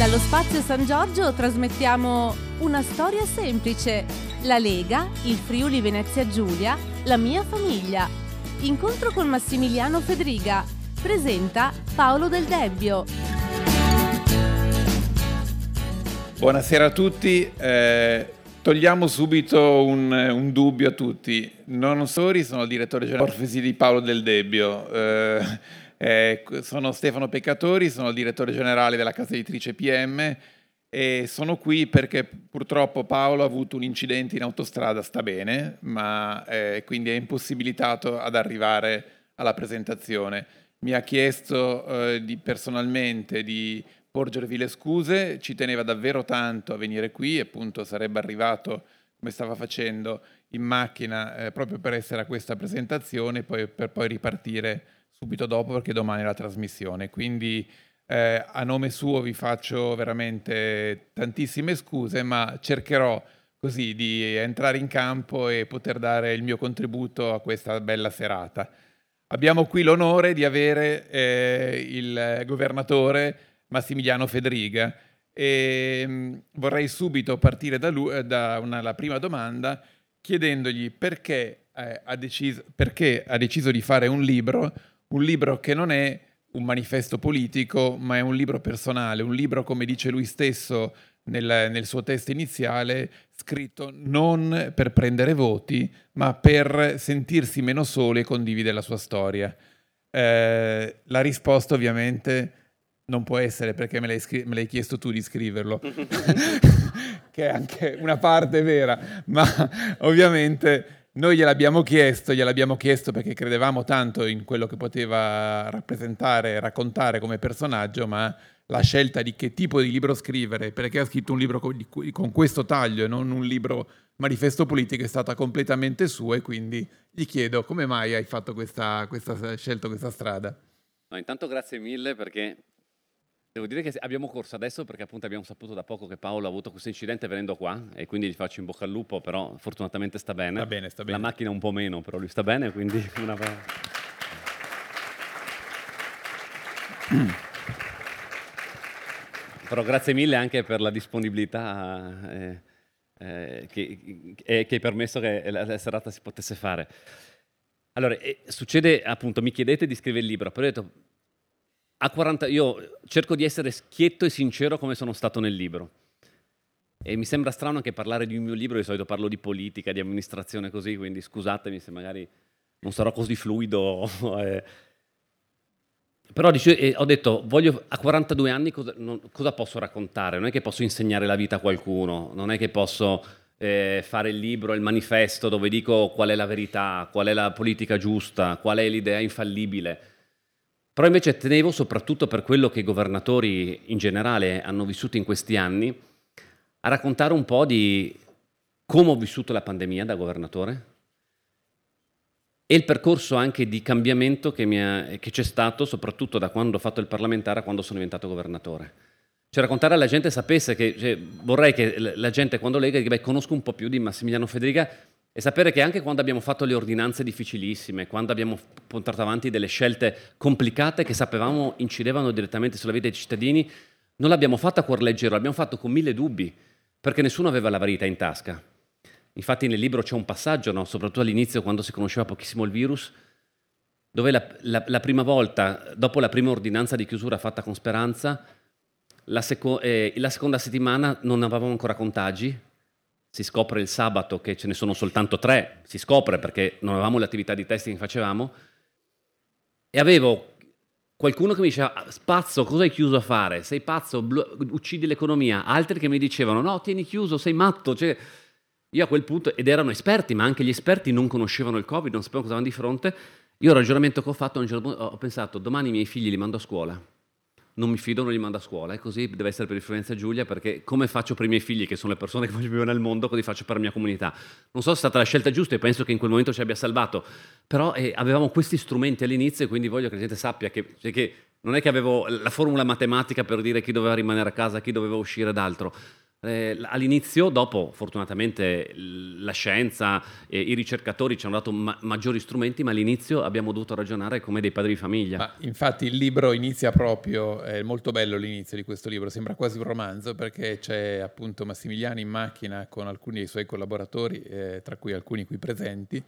Dallo spazio San Giorgio trasmettiamo una storia semplice. La Lega, il Friuli Venezia Giulia, la mia famiglia. Incontro con Massimiliano Federiga. Presenta Paolo Del Debbio. Buonasera a tutti. Eh, togliamo subito un, un, dubbio a tutti. Non sori, sono il direttore generale di Paolo Del Debbio. Eh, eh, sono Stefano Peccatori, sono il direttore generale della casa editrice PM e sono qui perché purtroppo Paolo ha avuto un incidente in autostrada, sta bene, ma eh, quindi è impossibilitato ad arrivare alla presentazione. Mi ha chiesto eh, di, personalmente di porgervi le scuse, ci teneva davvero tanto a venire qui, appunto sarebbe arrivato come stava facendo in macchina eh, proprio per essere a questa presentazione poi, per poi ripartire subito dopo perché domani è la trasmissione. Quindi eh, a nome suo vi faccio veramente tantissime scuse, ma cercherò così di entrare in campo e poter dare il mio contributo a questa bella serata. Abbiamo qui l'onore di avere eh, il governatore Massimiliano Federiga e mh, mm, vorrei subito partire da, lui, eh, da una, la prima domanda chiedendogli perché, eh, ha deciso, perché ha deciso di fare un libro un libro che non è un manifesto politico, ma è un libro personale, un libro, come dice lui stesso nel, nel, suo testo iniziale, scritto non per prendere voti, ma per sentirsi meno soli e condividere la sua storia. Eh, la risposta ovviamente non può essere perché me l'hai, scri- me l'hai chiesto tu di scriverlo, che è anche una parte vera, ma ovviamente noi gliel'abbiamo chiesto, gliel'abbiamo chiesto perché credevamo tanto in quello che poteva rappresentare raccontare come personaggio, ma la scelta di che tipo di libro scrivere, perché ha scritto un libro con questo taglio e non un libro manifesto politico, è stata completamente sua e quindi gli chiedo come mai hai fatto questa, questa scelto questa strada. No, intanto grazie mille perché Devo dire che abbiamo corso adesso perché appunto abbiamo saputo da poco che Paolo ha avuto questo incidente venendo qua e quindi gli faccio in bocca al lupo, però fortunatamente sta bene. Sta bene, sta bene. La macchina un po' meno, però lui sta bene, quindi una... però grazie mille anche per la disponibilità eh, eh, che, eh, che hai permesso che la, la, serata si potesse fare. Allora, eh, succede appunto, mi chiedete di scrivere il libro, però ho detto a 40, io cerco di essere schietto e sincero come sono stato nel libro. E mi sembra strano anche parlare di un mio libro, di solito parlo di politica, di amministrazione così, quindi scusatemi se magari non sarò così fluido. eh. Però dice, eh, ho detto, voglio, a 42 anni cosa, non, cosa, posso raccontare? Non è che posso insegnare la vita a qualcuno, non è che posso eh, fare il libro, il manifesto dove dico qual è la verità, qual è la politica giusta, qual è l'idea infallibile. Però invece tenevo, soprattutto per quello che i governatori in generale hanno vissuto in questi anni, a raccontare un po' di come ho vissuto la pandemia da governatore e il percorso anche di cambiamento che, ha, che c'è stato, soprattutto da quando ho fatto il parlamentare a quando sono diventato governatore. Cioè raccontare alla gente sapesse che, cioè, vorrei che la gente quando lega dica, beh, conosco un po' più di Massimiliano Federica, e sapere che anche quando abbiamo fatto le ordinanze difficilissime, quando abbiamo portato avanti delle scelte complicate che sapevamo incidevano direttamente sulla vita dei cittadini, non l'abbiamo fatta a cuor leggero, l'abbiamo fatto con mille dubbi, perché nessuno aveva la verità in tasca. Infatti nel libro c'è un passaggio, no? soprattutto all'inizio quando si conosceva pochissimo il virus, dove la, la, la, prima volta, dopo la prima ordinanza di chiusura fatta con speranza, la, seco- eh, la seconda settimana non avevamo ancora contagi, si scopre il sabato che ce ne sono soltanto tre, si scopre perché non avevamo le attività di testing che facevamo, e avevo qualcuno che mi diceva, ah, pazzo, cosa hai chiuso a fare? Sei pazzo, uccidi l'economia. Altri che mi dicevano, no, tieni chiuso, sei matto. Cioè, io a quel punto, ed erano esperti, ma anche gli esperti non conoscevano il Covid, non sapevano cosa avevano di fronte. Io il ragionamento che ho fatto, certo ho pensato, domani i miei figli li mando a scuola non mi fido, non li mando a scuola. E così deve essere per influenza Giulia, perché come faccio per i miei figli, che sono le persone che vivono nel mondo, così faccio per la mia comunità. Non so se è stata la scelta giusta e penso che in quel momento ci abbia salvato, però eh, avevamo questi strumenti all'inizio e quindi voglio che la gente sappia che, cioè che non è che avevo la formula matematica per dire chi doveva rimanere a casa, chi doveva uscire d'altro, Eh, all'inizio, dopo fortunatamente la scienza, eh, i ricercatori ci hanno dato ma- maggiori strumenti, ma all'inizio abbiamo dovuto ragionare come dei padri di famiglia. Ma infatti il libro inizia proprio, è molto bello l'inizio di questo libro, sembra quasi un romanzo perché c'è appunto Massimiliano in macchina con alcuni dei suoi collaboratori, eh, tra cui alcuni qui presenti,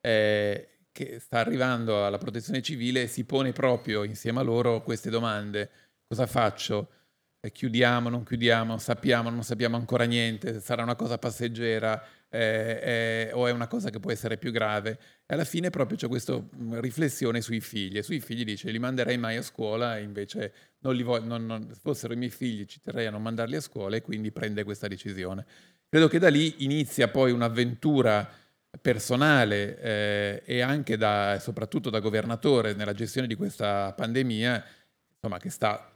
eh, che sta arrivando alla protezione civile e si pone proprio insieme a loro queste domande. Cosa faccio? Chiudiamo, non chiudiamo, sappiamo, non sappiamo ancora niente, sarà una cosa passeggera eh, eh, o è una cosa che può essere più grave. E alla fine proprio c'è questa mm, riflessione sui figli. E sui figli dice, li manderei mai a scuola, e invece non li voglio, non, non, se fossero i miei figli ci terrei a non mandarli a scuola e quindi prende questa decisione. Credo che da lì inizia poi un'avventura personale eh, e anche da, soprattutto da governatore nella gestione di questa pandemia, insomma, che sta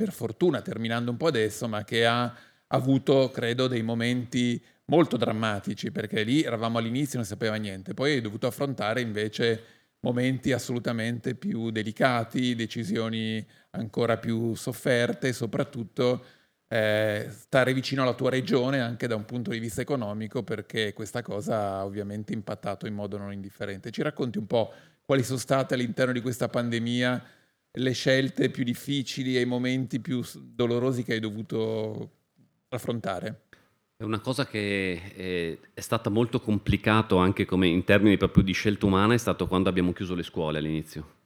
per fortuna terminando un po' adesso, ma che ha avuto, credo, dei momenti molto drammatici, perché lì eravamo all'inizio e non sapeva niente, poi hai dovuto affrontare invece momenti assolutamente più delicati, decisioni ancora più sofferte soprattutto eh, stare vicino alla tua regione anche da un punto di vista economico perché questa cosa ha ovviamente impattato in modo non indifferente. Ci racconti un po' quali sono state all'interno di questa pandemia le scelte più difficili e i momenti più dolorosi che hai dovuto affrontare? È una cosa che è, è stata molto complicato anche in termini proprio di scelta umana è stato quando abbiamo chiuso le scuole all'inizio.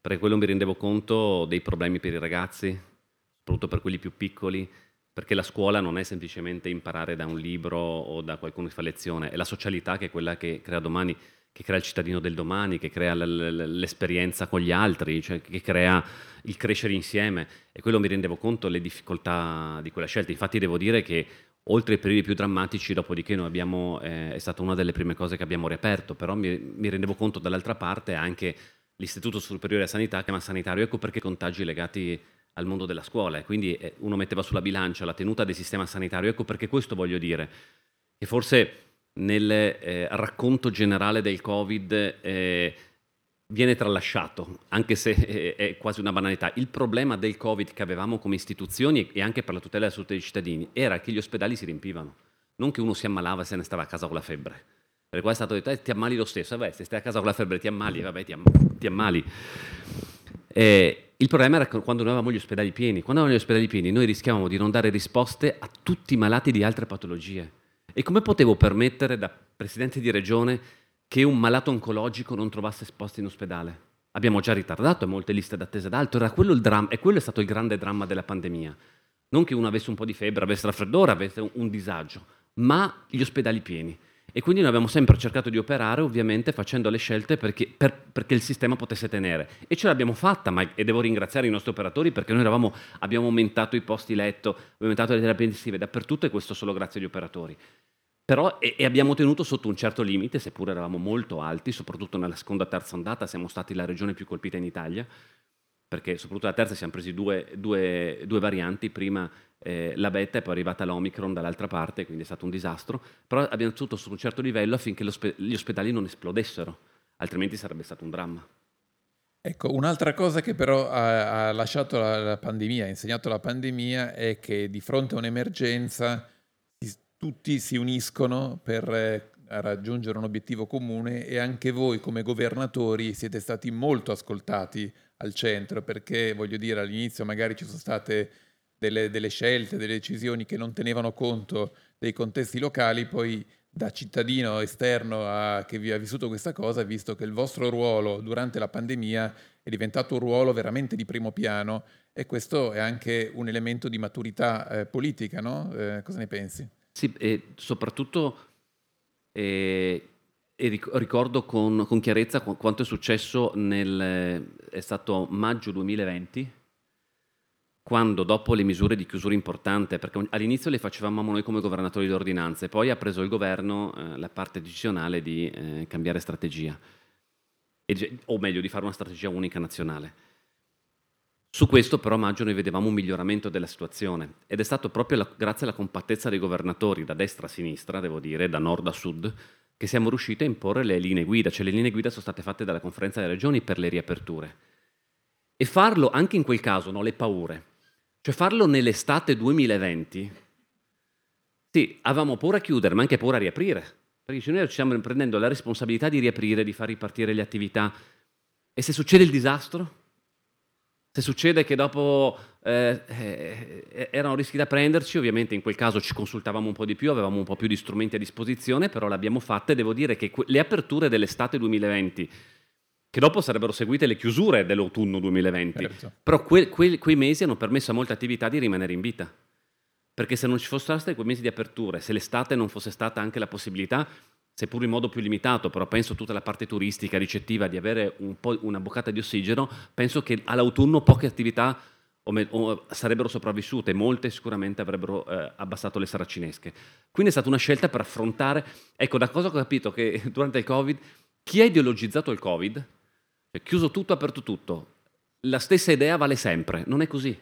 Perché quello mi rendevo conto dei problemi per i ragazzi, soprattutto per quelli più piccoli, perché la scuola non è semplicemente imparare da un libro o da qualcuno che fa lezione, è la socialità che è quella che crea domani che crea il cittadino del domani, che crea l'esperienza con gli altri, cioè che crea il crescere insieme. E quello mi rendevo conto delle difficoltà di quella scelta. Infatti devo dire che oltre ai periodi più drammatici, dopodiché abbiamo, eh, è stata una delle prime cose che abbiamo riaperto, però mi, mi rendevo conto dall'altra parte anche l'Istituto Superiore a Sanità chiama sanitario, ecco perché contagi legati al mondo della scuola e quindi eh, uno metteva sulla bilancia la tenuta del sistema sanitario, ecco perché questo voglio dire, che forse nel eh, racconto generale del Covid eh, viene tralasciato, anche se è, è, quasi una banalità. Il problema del Covid che avevamo come istituzioni e anche per la tutela della salute dei cittadini era che gli ospedali si riempivano, non che uno si ammalava e se ne stava a casa con la febbre. Per cui è stato detto, eh, ti ammali lo stesso, vabbè, se stai a casa con la febbre ti ammali, vabbè, ti, am- ti ammali. Eh, il problema era quando noi avevamo gli ospedali pieni. Quando avevamo gli ospedali pieni noi rischiavamo di non dare risposte a tutti i malati di altre patologie. E come potevo permettere da presidente di regione che un malato oncologico non trovasse posto in ospedale? Abbiamo già ritardato molte liste d'attesa d'alto, era quello il dramma, e quello è stato il grande dramma della pandemia. Non che uno avesse un po' di febbre, avesse raffreddore, avesse un disagio, ma gli ospedali pieni. E quindi noi abbiamo sempre cercato di operare, ovviamente, facendo le scelte perché, per, perché il sistema potesse tenere. E ce l'abbiamo fatta, ma, e devo ringraziare i nostri operatori perché noi eravamo, abbiamo aumentato i posti letto, abbiamo aumentato le terapie intensive dappertutto e questo solo grazie agli operatori. Però, e, e, abbiamo tenuto sotto un certo limite, seppur eravamo molto alti, soprattutto nella seconda e terza ondata, siamo stati la regione più colpita in Italia, perché soprattutto la terza siamo presi due, due, due varianti, prima eh, la beta e poi è arrivata l'Omicron dall'altra parte, quindi è stato un disastro, però abbiamo tenuto su un certo livello affinché gli ospedali non esplodessero, altrimenti sarebbe stato un dramma. Ecco, un'altra cosa che però ha, ha lasciato la, la, pandemia, ha insegnato la pandemia, è che di fronte a un'emergenza tutti si uniscono per eh, raggiungere un obiettivo comune e anche voi come governatori siete stati molto ascoltati al centro perché voglio dire all'inizio magari ci sono state delle, delle, scelte, delle decisioni che non tenevano conto dei contesti locali, poi da cittadino esterno a, che vi ha vissuto questa cosa, visto che il vostro ruolo durante la pandemia è diventato un ruolo veramente di primo piano e questo è anche un elemento di maturità eh, politica, no? Eh, cosa ne pensi? Sì, e soprattutto eh, e ricordo con, con chiarezza quanto è successo nel, è stato maggio 2020, quando dopo le misure di chiusura importante, perché all'inizio le facevamo noi come governatori di ordinanze, poi ha preso il governo eh, la parte decisionale di eh, cambiare strategia, e, o meglio di fare una strategia unica nazionale. Su questo però a maggio noi vedevamo un miglioramento della situazione ed è stato proprio la, grazie alla compattezza dei governatori da destra a sinistra, devo dire, da nord a sud, che siamo riusciti a imporre le linee guida, cioè le linee guida sono state fatte dalla conferenza delle regioni per le riaperture. E farlo anche in quel caso, no, le paure, cioè farlo nell'estate 2020 Sì, avevamo paura a chiudere, ma anche paura a riaprire. Perché noi ci stiamo prendendo la responsabilità di riaprire, di far ripartire le attività. E se succede il disastro? Se succede che dopo eh, eh, erano rischi da prenderci, ovviamente in quel caso ci consultavamo un po' di più, avevamo un po' più di strumenti a disposizione, però l'abbiamo fatta e devo dire che que- le aperture dell'estate 2020, che dopo sarebbero seguite le chiusure dell'autunno 2020, certo. però que- que- quei mesi hanno permesso a molte attività di rimanere in vita. Perché se non ci fossero stati quei mesi di apertura, se l'estate non fosse stata anche la possibilità seppur in modo più limitato, però penso tutta la parte turistica, ricettiva, di avere un una boccata di ossigeno, penso che all'autunno poche attività o me, o sarebbero sopravvissute, molte sicuramente avrebbero eh, abbassato le saracinesche. Quindi è stata una scelta per affrontare, ecco, da cosa ho capito che durante il Covid, chi ha ideologizzato il Covid, cioè chiuso tutto, aperto tutto, la stessa idea vale sempre, non è così.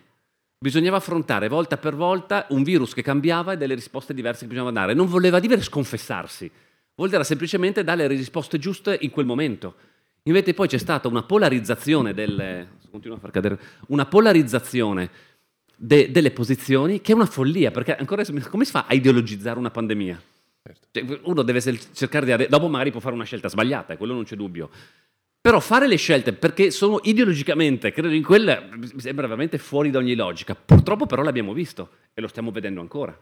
Bisognava affrontare volta per volta un virus che cambiava e delle risposte diverse che bisognava dare. Non voleva dire sconfessarsi, vuol dire semplicemente dare le risposte giuste in quel momento. Invece poi c'è stata una polarizzazione delle, cadere, una polarizzazione de, delle posizioni che è una follia, perché ancora come si fa a ideologizzare una pandemia? Certo. Cioè, uno deve cercare di... Dopo magari può fare una scelta sbagliata, quello non c'è dubbio. Però fare le scelte perché sono ideologicamente, credo in quelle, mi sembra veramente fuori da ogni logica. Purtroppo però l'abbiamo visto e lo stiamo vedendo ancora.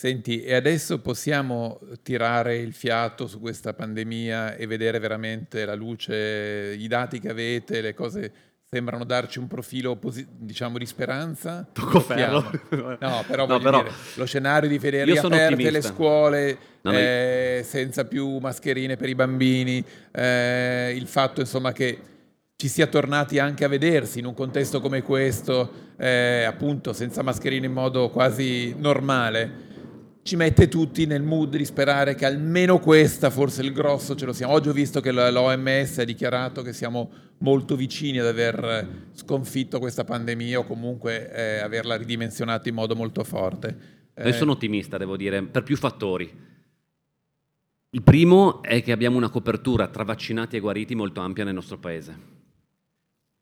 Senti, e adesso possiamo tirare il fiato su questa pandemia e vedere veramente la luce, i dati che avete, le cose sembrano darci un profilo posi- diciamo di speranza. Tocco ferro. No, però, no, però dire, lo scenario di vedere riaperte le scuole no, eh, senza più mascherine per i bambini, eh, il fatto insomma che ci sia tornati anche a vedersi in un contesto come questo, eh, appunto senza mascherine in modo quasi normale ci mette tutti nel mood di sperare che almeno questa, forse il grosso, ce lo siamo. Oggi ho visto che l'OMS ha dichiarato che siamo molto vicini ad aver sconfitto questa pandemia o comunque eh, averla ridimensionata in modo molto forte. Io sono ottimista, devo dire, per più fattori. Il primo è che abbiamo una copertura tra vaccinati e guariti molto ampia nel nostro paese.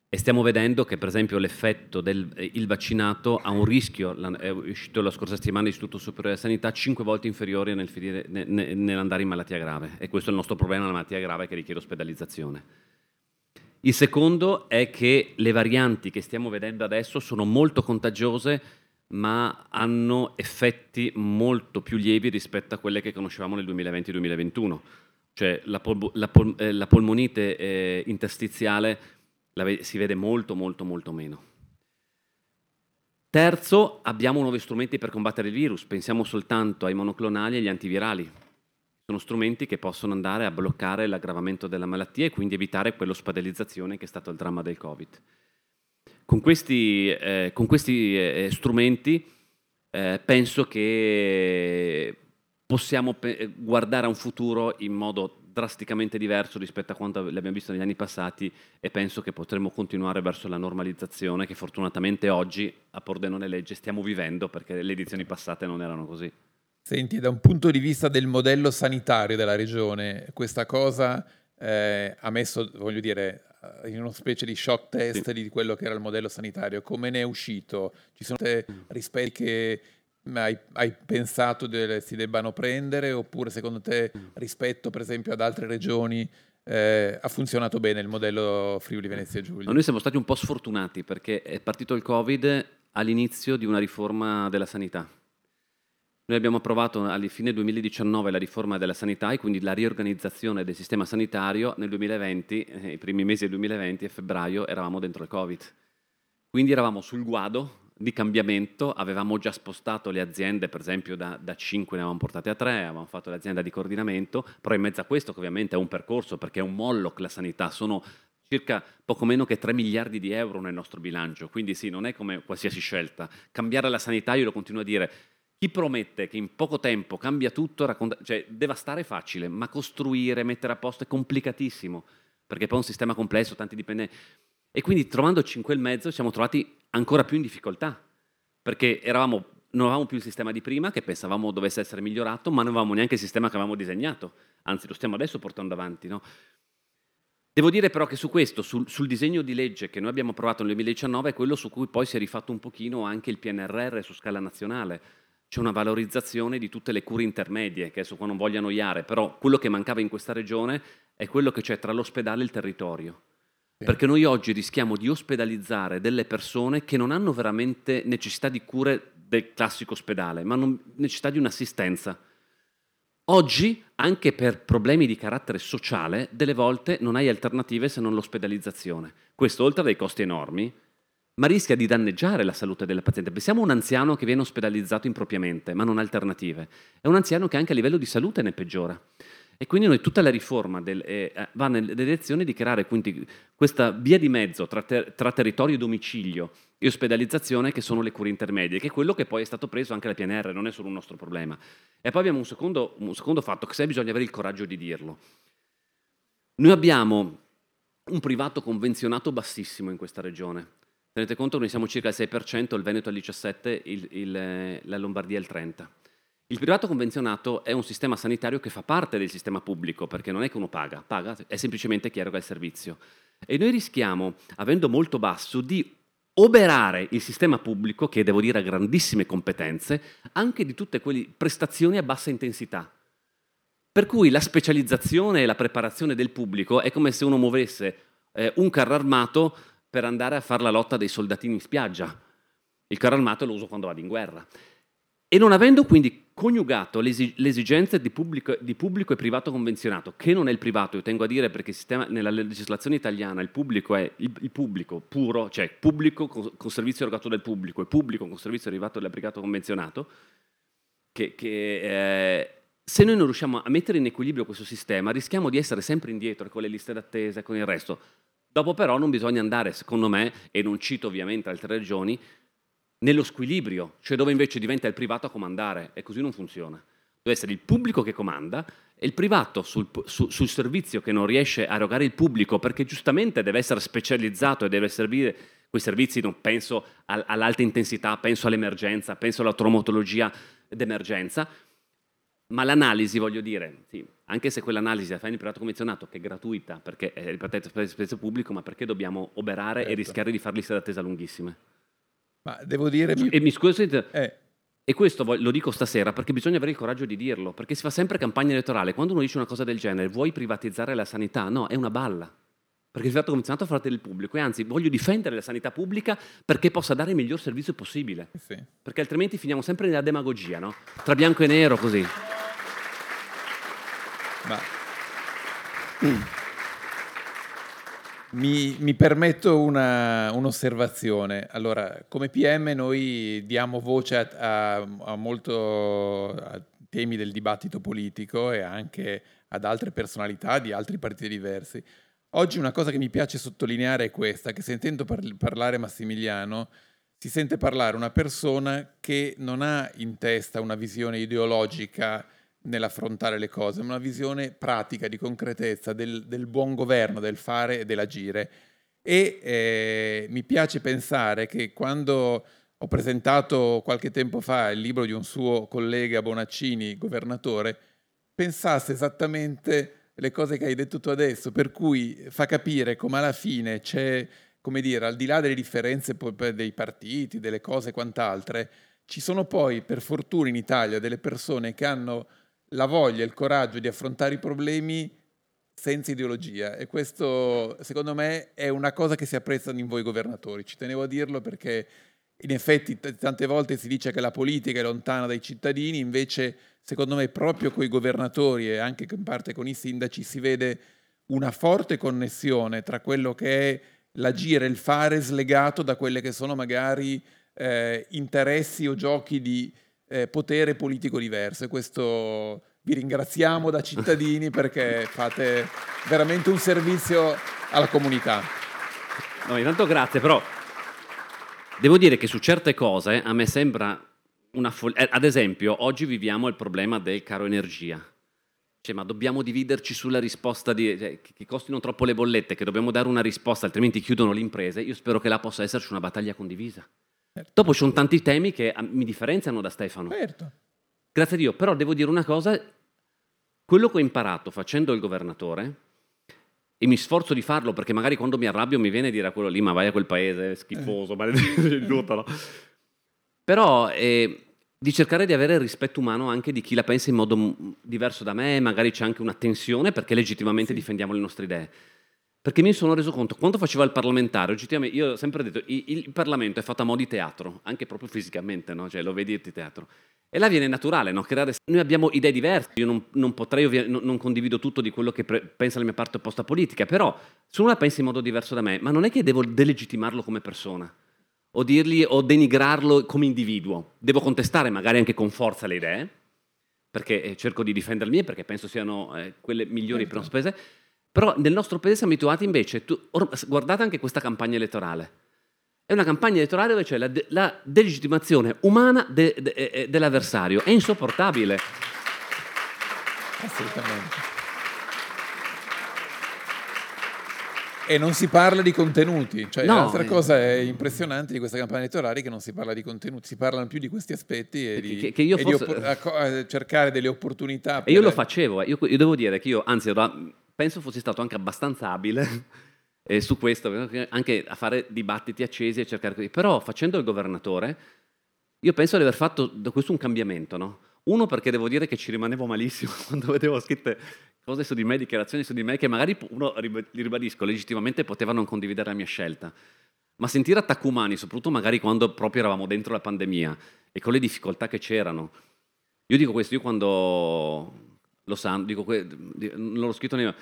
E stiamo vedendo che, per esempio, l'effetto del vaccinato ha un rischio, è uscito la scorsa settimana l'Istituto Superiore di Sanità, 5 volte inferiore nel finire, nell'andare in malattia grave. E questo è il nostro problema, la malattia grave che richiede ospedalizzazione. Il secondo è che le varianti che stiamo vedendo adesso sono molto contagiose, ma hanno effetti molto più lievi rispetto a quelle che conoscevamo nel 2020-2021. Cioè la, pol- la, pol- eh, la polmonite eh, interstiziale ve- si vede molto molto molto meno. Terzo, abbiamo nuovi strumenti per combattere il virus, pensiamo soltanto ai monoclonali e agli antivirali. Sono strumenti che possono andare a bloccare l'aggravamento della malattia e quindi evitare quell'ospedalizzazione che è stato il dramma del Covid. Con questi, eh, con questi eh, strumenti eh, penso che possiamo pe- guardare a un futuro in modo drasticamente diverso rispetto a quanto l'abbiamo visto negli anni passati e penso che potremo continuare verso la normalizzazione che fortunatamente oggi a Pordenone Legge stiamo vivendo perché le edizioni passate non erano così. Senti, da un punto di vista del modello sanitario della regione, questa cosa eh, ha messo, voglio dire, eh, in una specie di shock test sì. di quello che era il modello sanitario. Come ne è uscito? Ci sono rispetti che hai, hai pensato che si debbano prendere oppure secondo te rispetto per esempio ad altre regioni eh, ha funzionato bene il modello Friuli Venezia Giulia? Noi siamo stati un po' sfortunati perché è partito il Covid all'inizio di una riforma della sanità. Noi abbiamo approvato alla fine 2019 la riforma della sanità e quindi la riorganizzazione del sistema sanitario nel 2020, eh, i primi mesi del 2020 a febbraio eravamo dentro il Covid. Quindi eravamo sul guado di cambiamento, avevamo già spostato le aziende, per esempio da, da 5 ne avevamo portate a 3, avevamo fatto l'azienda di coordinamento, però in mezzo a questo che ovviamente è un percorso perché è un mollock la sanità, sono circa poco meno che 3 miliardi di euro nel nostro bilancio, quindi sì, non è come qualsiasi scelta. Cambiare la sanità, io lo continuo a dire, chi promette che in poco tempo cambia tutto, racconta, cioè devastare è facile, ma costruire, mettere a posto è complicatissimo, perché poi è un sistema complesso, tanti dipendenti. E quindi trovandoci in quel mezzo siamo trovati ancora più in difficoltà, perché eravamo, non avevamo più il sistema di prima, che pensavamo dovesse essere migliorato, ma non avevamo neanche il sistema che avevamo disegnato, anzi lo stiamo adesso portando avanti. No? Devo dire però che su questo, sul, sul, disegno di legge che noi abbiamo approvato nel 2019, è quello su cui poi si è rifatto un pochino anche il PNRR su scala nazionale. c'è una valorizzazione di tutte le cure intermedie, che adesso qua non voglio annoiare, però quello che mancava in questa regione è quello che c'è tra l'ospedale e il territorio. Perché noi oggi rischiamo di ospedalizzare delle persone che non hanno veramente necessità di cure del classico ospedale, ma hanno necessità di un'assistenza. Oggi, anche per problemi di carattere sociale, delle volte non hai alternative se non l'ospedalizzazione. Questo, oltre a dei costi enormi, ma rischia di danneggiare la salute del paziente. Pensiamo a un anziano che viene ospedalizzato impropriamente, ma non ha alternative. È un anziano che anche a livello di salute ne peggiora. E quindi noi tutta la riforma del, eh, eh va nelle direzione di creare quindi questa via di mezzo tra, ter- tra, territorio e domicilio e ospedalizzazione che sono le cure intermedie, che è quello che poi è stato preso anche dal PNR, non è solo un nostro problema. E poi abbiamo un secondo, un secondo fatto, che se bisogna avere il coraggio di dirlo. Noi abbiamo un privato convenzionato bassissimo in questa regione. Tenete conto che noi siamo circa al 6%, il Veneto al 17%, il, il, la Lombardia al 30%. Il privato convenzionato è un sistema sanitario che fa parte del sistema pubblico, perché non è che uno paga, paga è semplicemente chi eroga il servizio. E noi rischiamo, avendo molto basso, di oberare il sistema pubblico, che devo dire ha grandissime competenze, anche di tutte quelle prestazioni a bassa intensità. Per cui la specializzazione e la preparazione del pubblico è come se uno muovesse eh, un carro armato per andare a fare la lotta dei soldatini in spiaggia. Il carro armato lo uso quando vado in guerra. E non avendo quindi coniugato le esigenze di pubblico, di pubblico, e privato convenzionato, che non è il privato, io tengo a dire perché sistema, nella legislazione italiana il pubblico è il, il pubblico puro, cioè pubblico con, con, servizio erogato dal pubblico e pubblico con servizio derivato dal privato convenzionato, che, che eh, se noi non riusciamo a mettere in equilibrio questo sistema rischiamo di essere sempre indietro con le liste d'attesa e con il resto. Dopo però non bisogna andare, secondo me, e non cito ovviamente altre regioni, nello squilibrio, cioè dove invece diventa il privato a comandare e così non funziona. Deve essere il pubblico che comanda e il privato sul, su, sul servizio che non riesce a erogare il pubblico perché giustamente deve essere specializzato e deve servire quei servizi, non penso all'alta intensità, penso all'emergenza, penso alla traumatologia d'emergenza, ma l'analisi, voglio dire, sì, anche se quell'analisi la fai in privato convenzionato, che è gratuita, perché è ripetuta per il pubblico, ma perché dobbiamo oberare certo. e rischiare di far liste d'attesa lunghissime? Ma devo dire... E mi scusi, eh. e questo lo dico stasera perché bisogna avere il coraggio di dirlo, perché si fa sempre campagna elettorale. Quando uno dice una cosa del genere, vuoi privatizzare la sanità? No, è una balla. Perché il fatto convenzionato fa parte del pubblico e anzi voglio difendere la sanità pubblica perché possa dare il miglior servizio possibile. Sì. Perché altrimenti finiamo sempre nella demagogia, no? Tra bianco e nero così. Ma... Mm. Mi, mi permetto una, un'osservazione. Allora, come PM noi diamo voce a, a, a molto a temi del dibattito politico e anche ad altre personalità di altri partiti diversi. Oggi una cosa che mi piace sottolineare è questa, che sentendo par- parlare Massimiliano, si sente parlare una persona che non ha in testa una visione ideologica nell'affrontare le cose, ma una visione pratica, di concretezza, del, del buon governo, del fare e dell'agire. E eh, mi piace pensare che quando ho presentato qualche tempo fa il libro di un suo collega Bonaccini, governatore, pensasse esattamente le cose che hai detto tu adesso, per cui fa capire come alla fine c'è, come dire, al di là delle differenze dei partiti, delle cose e quant'altre, ci sono poi, per fortuna in Italia, delle persone che hanno la voglia il coraggio di affrontare i problemi senza ideologia e questo secondo me è una cosa che si apprezza in voi governatori. Ci tenevo a dirlo perché in effetti t- tante volte si dice che la politica è lontana dai cittadini, invece secondo me proprio con i governatori e anche in parte con i sindaci si vede una forte connessione tra quello che è l'agire, il fare slegato da quelle che sono magari eh, interessi o giochi di eh, potere politico diverso e questo vi ringraziamo da cittadini perché fate veramente un servizio alla comunità. No, intanto grazie, però devo dire che su certe cose a me sembra una follia. Eh, ad esempio, oggi viviamo il problema del caro energia. Cioè, ma dobbiamo dividerci sulla risposta di, cioè, che costino troppo le bollette, che dobbiamo dare una risposta, altrimenti chiudono le imprese. Io spero che là possa esserci una battaglia condivisa. Certo. Dopo ci sono tanti temi che ah, mi differenziano da Stefano. Certo. Grazie a Dio, però devo dire una cosa, quello che ho imparato facendo il governatore, e mi sforzo di farlo perché magari quando mi arrabbio mi viene a dire a quello lì, ma vai a quel paese, schifoso, eh. maledetto, no? Però eh, di cercare di avere il rispetto umano anche di chi la pensa in modo diverso da me, magari c'è anche una tensione perché legittimamente sì. difendiamo le nostre idee. Perché mi sono reso conto, quando facevo il parlamentare, oggettivamente, io ho sempre detto, il, il Parlamento è fatto a mo' di teatro, anche proprio fisicamente, no? cioè lo vedi il teatro. E là viene naturale, no? Creare... Noi abbiamo idee diverse, io non, non potrei, ovvia... non, non, condivido tutto di quello che pre... pensa la mia parte opposta politica, però se uno la pensa in modo diverso da me, ma non è che devo delegittimarlo come persona, o dirgli o denigrarlo come individuo. Devo contestare magari anche con forza le idee, perché eh, cerco di mie, perché penso siano eh, quelle migliori certo. per nostro paese, però nel nostro paese siamo abituati invece, tu, or, guardate anche questa campagna elettorale. È una campagna elettorale dove c'è la, de, la delegittimazione umana de, de, de, dell'avversario. È insopportabile. Assolutamente. E non si parla di contenuti, cioè no, l'altra eh. cosa è impressionante di questa campagna elettorale che non si parla di contenuti, si parlano più di questi aspetti e di, che, che e fosse... di oppor- cercare delle opportunità. E io lo facevo, io, io, devo dire che io, anzi, ero penso fossi stato anche abbastanza abile eh, su questo, anche a fare dibattiti accesi e cercare così. Però facendo il governatore, io penso di aver fatto da questo un cambiamento, no? Uno perché devo dire che ci rimanevo malissimo quando vedevo scritte cose su di me, dichiarazioni su di me, che magari uno, li ribadisco, legittimamente poteva non condividere la mia scelta. Ma sentire attacchi umani, soprattutto magari quando proprio eravamo dentro la pandemia e con le difficoltà che c'erano. Io dico questo, io quando lo sanno, dico, non l'ho scritto nemmeno.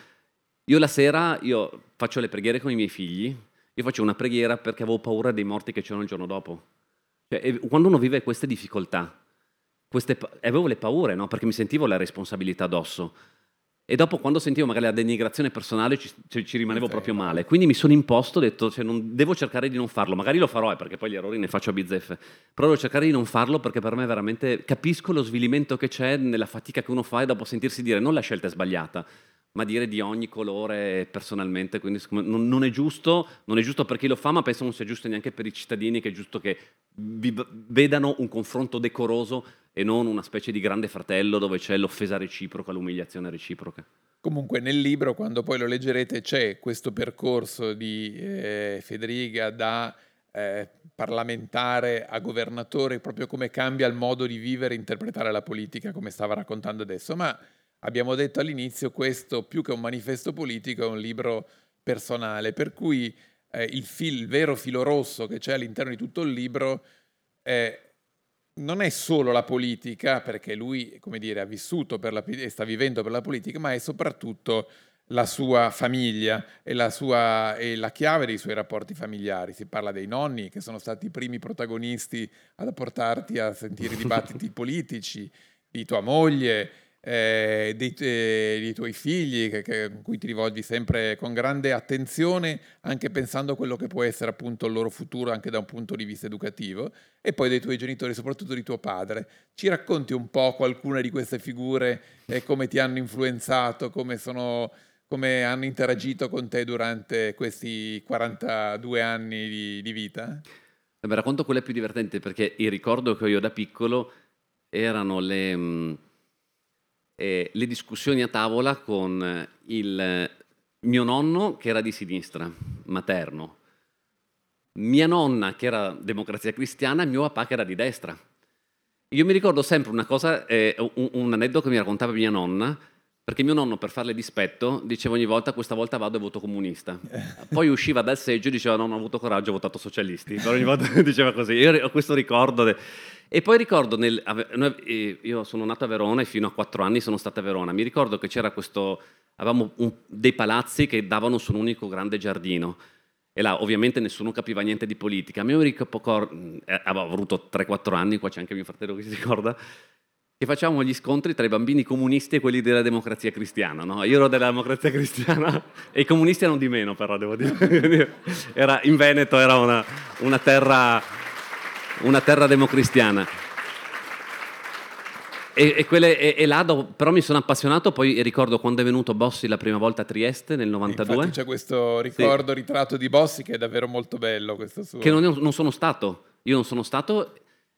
Io la sera io faccio le preghiere con i miei figli, io faccio una preghiera perché avevo paura dei morti che c'erano il giorno dopo. Cioè, quando uno vive queste difficoltà, queste, avevo le paure, no? perché mi sentivo la responsabilità addosso. E dopo, quando sentivo magari la denigrazione personale, ci, ci rimanevo proprio male. Quindi mi sono imposto, ho detto, cioè, non, devo cercare di non farlo. Magari lo farò, eh, perché poi gli errori ne faccio a bizzeffe. Però devo cercare di non farlo perché per me veramente capisco lo svilimento che c'è nella fatica che uno fa e dopo sentirsi dire non la scelta è sbagliata, ma dire di ogni colore personalmente. Quindi non, non, è giusto, non è giusto per chi lo fa, ma penso non sia giusto neanche per i cittadini, che è giusto che vedano un confronto decoroso e non una specie di grande fratello dove c'è l'offesa reciproca, l'umiliazione reciproca. Comunque nel libro, quando poi lo leggerete, c'è questo percorso di eh, Federica da eh, parlamentare a governatore, proprio come cambia il modo di vivere e interpretare la politica, come stava raccontando adesso. Ma abbiamo detto all'inizio, questo più che un manifesto politico è un libro personale, per cui eh, il, fil, il vero filo rosso che c'è all'interno di tutto il libro è non è solo la politica, perché lui, come dire, ha vissuto per la, e sta vivendo per la politica, ma è soprattutto la sua famiglia e la, sua, e la chiave dei suoi rapporti familiari. Si parla dei nonni, che sono stati i primi protagonisti ad portarti a sentire i dibattiti politici, di tua moglie, eh, dei, eh, dei, tuoi figli, che, che, cui ti rivolgi sempre con grande attenzione, anche pensando a quello che può essere appunto il loro futuro anche da un punto di vista educativo, e poi dei tuoi genitori, soprattutto di tuo padre. Ci racconti un po' qualcuna di queste figure e come ti hanno influenzato, come, sono, come hanno interagito con te durante questi 42 anni di, di vita? Beh, racconto quelle più divertenti perché il ricordo che ho io da piccolo erano le eh, le discussioni a tavola con eh, il mio nonno che era di sinistra, materno, mia nonna che era democrazia cristiana mio papà che era di destra. Io mi ricordo sempre una cosa, eh, un, un aneddoto che mi raccontava mia nonna, perché mio nonno, per farle dispetto, diceva ogni volta questa volta vado e voto comunista. Poi usciva dal seggio e diceva no, non ho avuto coraggio, ho votato socialisti. Però ogni volta diceva così. Io ho questo ricordo. De... E poi ricordo, nel... Io sono nato a Verona e fino a quattro anni sono stato a Verona. Mi ricordo che c'era questo... Avevamo un... dei palazzi che davano su un unico grande giardino. E là ovviamente nessuno capiva niente di politica. A me mi ricordo, eh, avevo avuto 3-4 anni, qua c'è anche mio fratello che si ricorda, che facciamo gli scontri tra i bambini comunisti e quelli della democrazia cristiana. No? Io ero della democrazia cristiana e i comunisti erano di meno, però devo dire. Era, in Veneto era una, una, terra, una terra democristiana. E, e, quelle, e, e là, dopo, però mi sono appassionato, poi ricordo quando è venuto Bossi la prima volta a Trieste nel 92. Infatti c'è questo ricordo, sì. ritratto di Bossi che è davvero molto bello. Questo suo. Che non, non sono stato, io non sono stato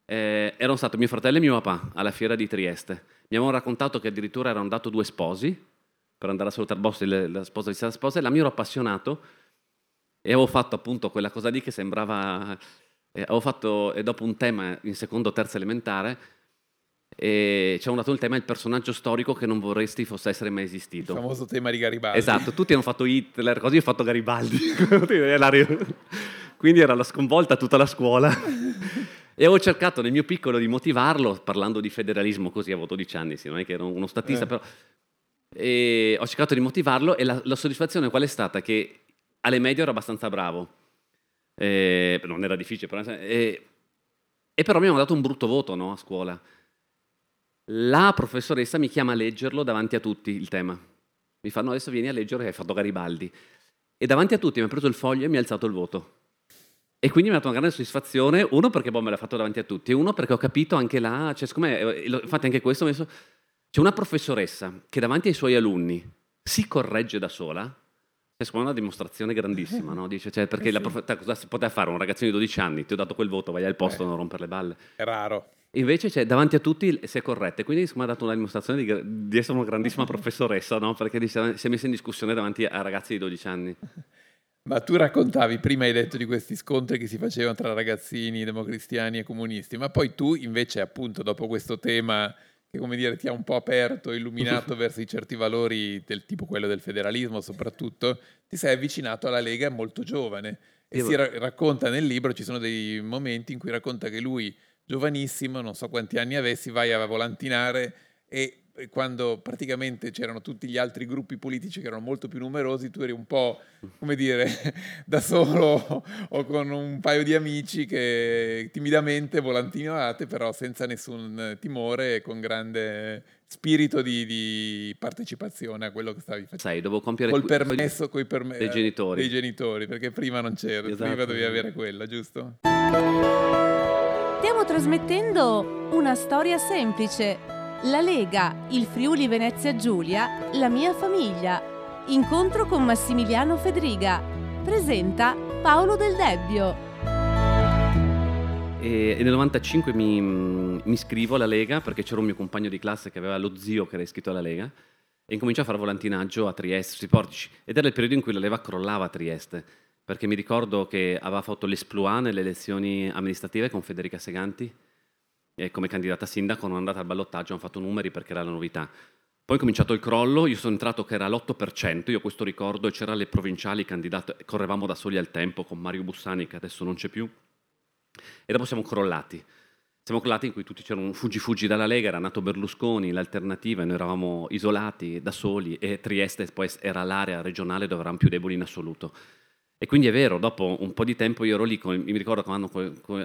eh, erano stati mio fratello e mio papà alla fiera di Trieste. Mi avevano raccontato che addirittura erano andato due sposi per andare a salutare Bossi, la sposa di questa sposa, e la mia ero appassionato e avevo fatto appunto quella cosa lì che sembrava... Eh, avevo fatto, e dopo un tema in secondo o terzo elementare, e ci hanno dato il tema il personaggio storico che non vorresti fosse essere mai esistito. Il famoso tema di Garibaldi. Esatto, tutti hanno fatto Hitler, così ho fatto Garibaldi. Quindi era la sconvolta tutta la scuola. E avevo cercato nel mio piccolo di motivarlo parlando di federalismo, così avevo 12 anni, sì, non è che ero uno statista, eh. però... E ho cercato di motivarlo e la, la, soddisfazione qual è stata? Che alle medie ero abbastanza bravo. E, non era difficile, però... E, e però mi hanno dato un brutto voto no, a scuola. La professoressa mi chiama a leggerlo davanti a tutti il tema. Mi fanno adesso vieni a leggere hai fatto Garibaldi. E davanti a tutti mi ha preso il foglio e mi ha alzato il voto. E quindi mi ha dato una grande soddisfazione, uno perché boh, me l'ha fatto davanti a tutti, e uno perché ho capito anche là, cioè, siccome, eh, infatti anche questo, messo, c'è una professoressa che davanti ai suoi alunni si corregge da sola, è cioè, una dimostrazione grandissima, no? Dice, cioè, perché eh sì. la prof... cosa si poteva fare? Un ragazzino di 12 anni, ti ho dato quel voto, vai al posto, eh. non rompere le balle. È raro. Invece cioè, davanti a tutti si è corretta, quindi mi ha dato una dimostrazione di, di, essere una grandissima professoressa, no? perché si è messa in discussione davanti a ragazzi di 12 anni. Ma tu raccontavi, prima hai detto di questi scontri che si facevano tra ragazzini democristiani e comunisti, ma poi tu invece appunto dopo questo tema che come dire ti ha un po' aperto, illuminato verso i certi valori del tipo quello del federalismo soprattutto, ti sei avvicinato alla Lega molto giovane. E Io... si ra- racconta nel libro, ci sono dei momenti in cui racconta che lui giovanissimo, non so quanti anni avessi, vai a volantinare e quando praticamente c'erano tutti gli altri gruppi politici che erano molto più numerosi, tu eri un po', come dire, da solo o con un paio di amici che timidamente volantinavate, però senza nessun timore e con grande spirito di, di, partecipazione a quello che stavi facendo. Sai, dovevo compiere col permesso coi perme- dei genitori. Dei genitori, perché prima non c'era, esatto. prima dovevi avere quella, giusto? Stiamo trasmettendo una storia semplice la Lega, il Friuli Venezia Giulia, la mia famiglia. Incontro con Massimiliano Fedriga. Presenta Paolo Del Debbio. E nel 95 mi, mi iscrivo alla Lega perché c'era un mio compagno di classe che aveva lo zio che era iscritto alla Lega e incominciò a fare volantinaggio a Trieste, sui portici. Ed era il periodo in cui la leva crollava a Trieste, perché mi ricordo che aveva fatto l'esploit nelle elezioni amministrative con Federica Seganti e come candidata sindaco, non è andata al ballottaggio, hanno fatto numeri perché era la novità. Poi è cominciato il crollo, io sono entrato che era l'8%, io questo ricordo, e c'era le provinciali candidate, correvamo da soli al tempo con Mario Bussani che adesso non c'è più, e dopo siamo crollati. Siamo crollati in cui tutti c'erano fuggi fuggi dalla Lega, era nato Berlusconi, l'alternativa, noi eravamo isolati, da soli, e Trieste poi era l'area regionale dove eravamo più deboli in assoluto. E quindi è vero, dopo un po' di tempo io ero lì, con, mi ricordo quando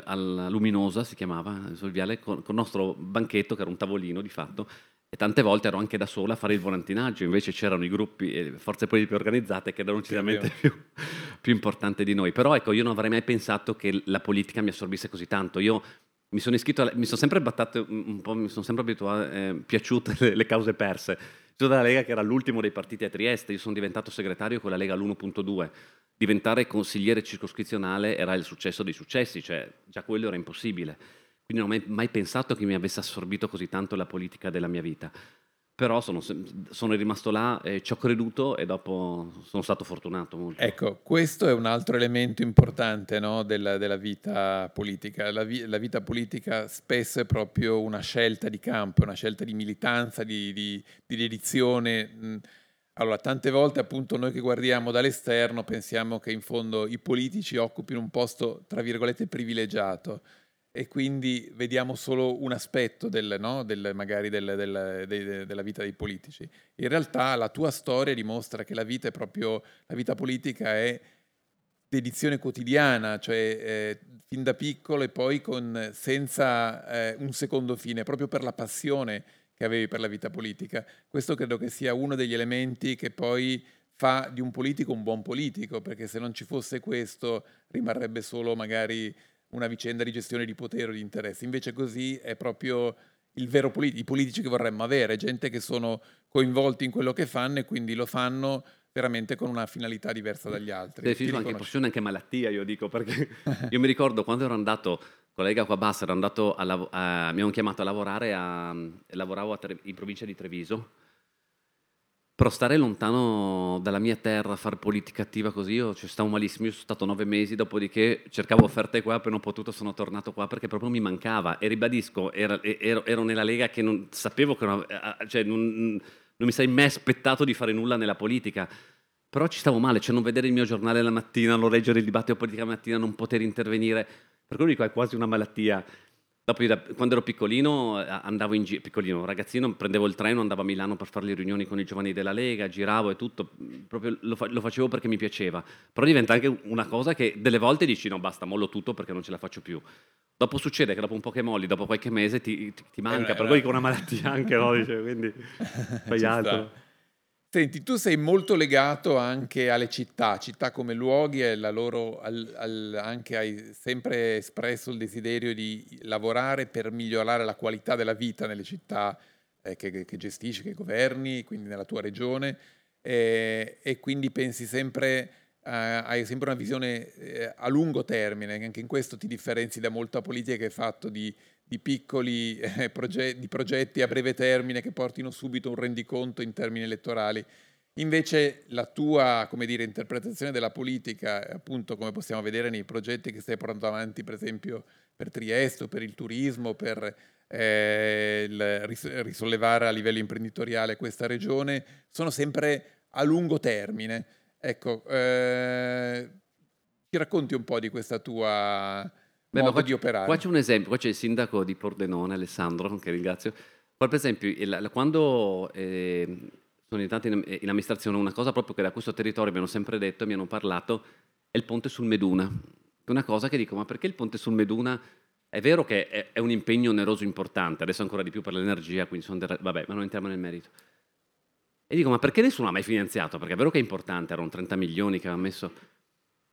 alla Luminosa si chiamava, sul viale, con, con, il nostro banchetto che era un tavolino di fatto, e tante volte ero anche da sola a fare il volantinaggio, invece c'erano i gruppi e forze politiche organizzate che erano decisamente più, più importanti di noi. Però ecco, io non avrei mai pensato che la politica mi assorbisse così tanto. Io mi sono iscritto, alla, mi sono sempre battato un po', mi sono sempre abituato, eh, piaciute le, le, cause perse. Sono della Lega che era l'ultimo dei partiti a Trieste, io sono diventato segretario con la Lega all'1.2 diventare consigliere circoscrizionale era il successo dei successi, cioè già quello era impossibile. Quindi non ho mai, mai pensato che mi avesse assorbito così tanto la politica della mia vita. Però sono, sono rimasto là, eh, ci ho creduto e dopo sono stato fortunato molto. Ecco, questo è un altro elemento importante no, della, della, vita politica. La, vi, la, vita politica spesso è proprio una scelta di campo, una scelta di militanza, di, di, di dedizione. Mh, allora, tante volte appunto noi che guardiamo dall'esterno pensiamo che in fondo i politici occupino un posto, tra virgolette, privilegiato e quindi vediamo solo un aspetto del, no? del, magari del, del, de, della vita dei politici. In realtà la tua storia dimostra che la vita è proprio, la vita politica è dedizione quotidiana, cioè eh, fin da piccolo e poi con, senza eh, un secondo fine, proprio per la passione che avevi per la vita politica. Questo credo che sia uno degli elementi che poi fa di un politico un buon politico, perché se non ci fosse questo rimarrebbe solo magari una vicenda di gestione di potere o di interessi. Invece così è proprio il vero politico, i politici che vorremmo avere, gente che sono coinvolti in quello che fanno e quindi lo fanno veramente con una finalità diversa dagli altri. Definito anche passione, anche malattia, io dico, perché io mi ricordo quando ero andato collega qua bassa era andato a, lav- a, mi hanno chiamato a lavorare a, lavoravo Tre- in provincia di Treviso però stare lontano dalla mia terra, fare politica attiva così, io ci stavo malissimo, io sono stato nove mesi, dopodiché cercavo offerte qua, appena ho potuto sono tornato qua perché proprio mi mancava. E ribadisco, era, ero, ero, nella Lega che non sapevo che non, cioè non, non mi sarei mai aspettato di fare nulla nella politica. Però ci stavo male, cioè non vedere il mio giornale la mattina, non leggere il dibattito politico la mattina, non poter intervenire. Per quello dico, è quasi una malattia. Dopo, quando ero piccolino, eh, andavo in giro, piccolino, ragazzino, prendevo il treno, andavo a Milano per fare le riunioni con i giovani della Lega, giravo e tutto, proprio lo, fa- lo, facevo perché mi piaceva. Però diventa anche una cosa che delle volte dici no, basta, mollo tutto perché non ce la faccio più. Dopo succede che dopo un po' che molli, dopo qualche mese ti, ti, ti manca, eh, per cui con una malattia anche, no? Dice, quindi fai altro. Sta. Senti, tu sei molto legato anche alle città, città come luoghi e loro, al, al, anche hai sempre espresso il desiderio di lavorare per migliorare la qualità della vita nelle città eh, che, che, gestisci, che governi, quindi nella tua regione, eh, e quindi pensi sempre, eh, hai sempre una visione eh, a lungo termine, anche in questo ti differenzi da molta politica che hai fatto di di piccoli eh, progetti, di progetti a breve termine che portino subito un rendiconto in termini elettorali. Invece la tua, dire, interpretazione della politica, appunto come possiamo vedere nei progetti che stai portando avanti, per esempio per Trieste, per il turismo, per eh, risollevare a livello imprenditoriale questa regione, sono sempre a lungo termine. Ecco, eh, ci racconti un po' di questa tua Beh, modo qua, di operare. Qua c'è un esempio, qua c'è il sindaco di Pordenone, Alessandro, che ringrazio. Qua per esempio, il, quando eh, sono entrato in, in, amministrazione, una cosa proprio che da questo territorio mi hanno sempre detto, mi hanno parlato, è il ponte sul Meduna. È una cosa che dico, ma perché il ponte sul Meduna? È vero che è, è un impegno oneroso importante, adesso ancora di più per l'energia, quindi sono del, vabbè, ma non entriamo nel merito. E dico, ma perché nessuno ha mai finanziato? Perché è vero che è importante, erano 30 milioni che aveva messo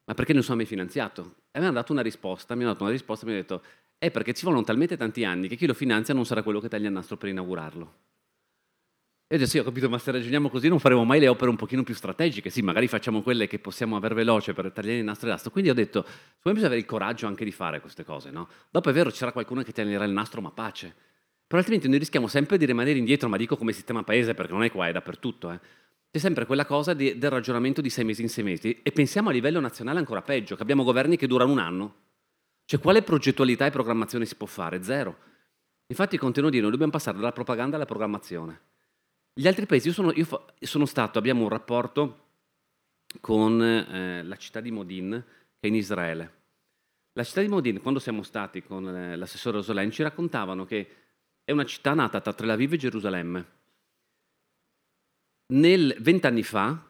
ma perché non sono mai finanziato? E mi hanno dato una risposta, mi hanno dato una risposta e mi hanno detto, è perché ci vogliono talmente tanti anni che chi lo finanzia non sarà quello che taglia il nastro per inaugurarlo. E io ho detto, sì, ho capito, ma se ragioniamo così non faremo mai le opere un pochino più strategiche. Sì, magari facciamo quelle che possiamo aver veloce per tagliare il nastro e l'astro. Quindi ho detto, secondo me bisogna avere il coraggio anche di fare queste cose, no? Dopo è vero, c'era qualcuno che taglierà il nastro, ma pace. Però altrimenti noi rischiamo sempre di rimanere indietro, ma dico come sistema paese, perché non è qua, è dappertutto, eh c'è sempre quella cosa di, del ragionamento di sei mesi in sei mesi e pensiamo a livello nazionale ancora peggio, che abbiamo governi che durano un anno. Cioè quale progettualità e programmazione si può fare? Zero. Infatti continuo a dire, noi dobbiamo passare dalla propaganda alla programmazione. Gli altri paesi, io sono, io sono stato, abbiamo un rapporto con eh, la città di Modin, che è in Israele. La città di Modin, quando siamo stati con eh, l'assessore Rosolén, ci raccontavano che è una città nata tra Tel Aviv e Gerusalemme nel vent'anni fa,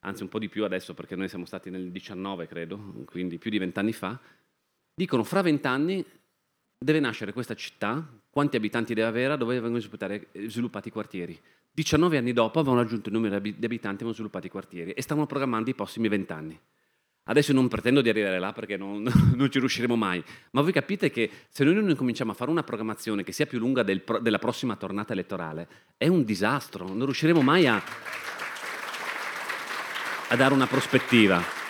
anzi un po' di più adesso perché noi siamo stati nel 19 credo, quindi più di vent'anni fa, dicono fra vent'anni deve nascere questa città, quanti abitanti deve avere, dove vengono sviluppati i quartieri. 19 anni dopo avevano raggiunto il numero di abitanti e avevano sviluppato i quartieri e stavano programmando i prossimi vent'anni. Adesso non pretendo di arrivare là perché non, non, ci riusciremo mai, ma voi capite che se noi non cominciamo a fare una programmazione che sia più lunga del, della prossima tornata elettorale, è un disastro, non riusciremo mai a, a dare una prospettiva.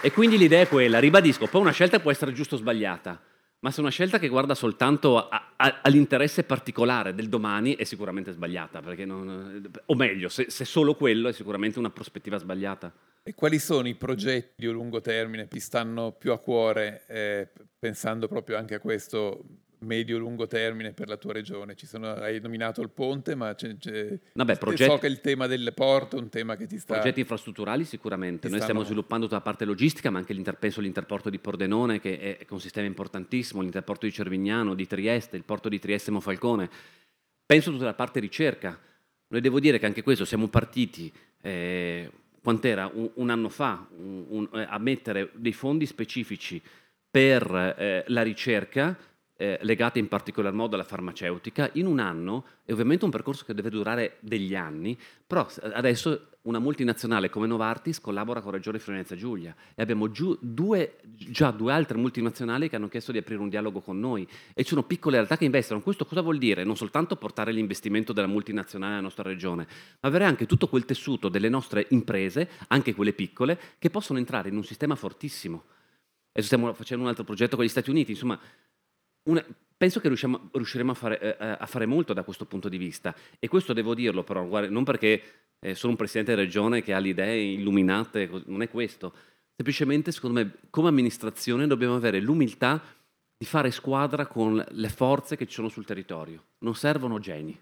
E quindi l'idea è quella, ribadisco, poi una scelta può essere giusta o sbagliata, ma se una scelta che guarda soltanto a, a, all'interesse particolare del domani è sicuramente sbagliata, non, o meglio, se, se solo quello è sicuramente una prospettiva sbagliata. E quali sono i progetti a lungo termine che ti stanno più a cuore, eh, pensando proprio anche a questo medio-lungo termine per la tua regione? Sono, hai nominato il ponte, ma c'è, c'è, Vabbè, progetti, so che il tema del porto è un tema che ti sta... Progetti infrastrutturali sicuramente. Noi stanno... stiamo sviluppando tutta la parte logistica, ma anche penso l'interporto di Pordenone, che è, è un sistema importantissimo, l'interporto di Cervignano, di Trieste, il porto di Trieste Mofalcone. Penso tutta la parte ricerca. Noi devo dire che anche questo siamo partiti... Eh, quant'era un, un anno fa, un, un, eh, a mettere dei fondi specifici per eh, la ricerca eh, legate in particolar modo alla farmaceutica, in un anno, è ovviamente un percorso che deve durare degli anni, però adesso una multinazionale come Novartis collabora con Regione Friuli Giulia e abbiamo due, già due altre multinazionali che hanno chiesto di aprire un dialogo con noi e ci sono piccole realtà che investono. Questo cosa vuol dire? Non soltanto portare l'investimento della multinazionale nella nostra regione, ma avere anche tutto quel tessuto delle nostre imprese, anche quelle piccole, che possono entrare in un sistema fortissimo. Adesso stiamo facendo un altro progetto con gli Stati Uniti, insomma una, penso che riusciremo a fare, eh, eh, a fare, molto da questo punto di vista. E questo devo dirlo però, guarda, non perché eh, sono un presidente di regione che ha le idee illuminate, non è questo. Semplicemente, secondo me, come amministrazione dobbiamo avere l'umiltà di fare squadra con le forze che ci sono sul territorio. Non servono geni.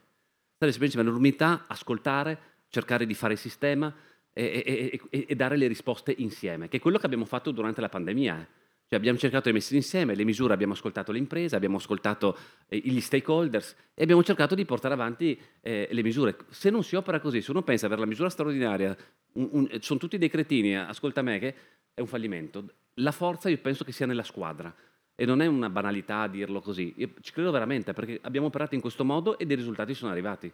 Serve semplicemente l'umiltà, ascoltare, cercare di fare sistema e, e, e, e, dare le risposte insieme, che è quello che abbiamo fatto durante la pandemia. Eh. Cioè abbiamo cercato di mettere insieme le misure, abbiamo ascoltato le imprese, abbiamo ascoltato eh, gli stakeholders e abbiamo cercato di portare avanti eh, le misure. Se non si opera così, se uno pensa per la misura straordinaria, un, un, sono tutti dei cretini, ascolta me, che è un fallimento. La forza io penso che sia nella squadra. E non è una banalità dirlo così, io ci credo veramente perché abbiamo operato in questo modo e dei risultati sono arrivati.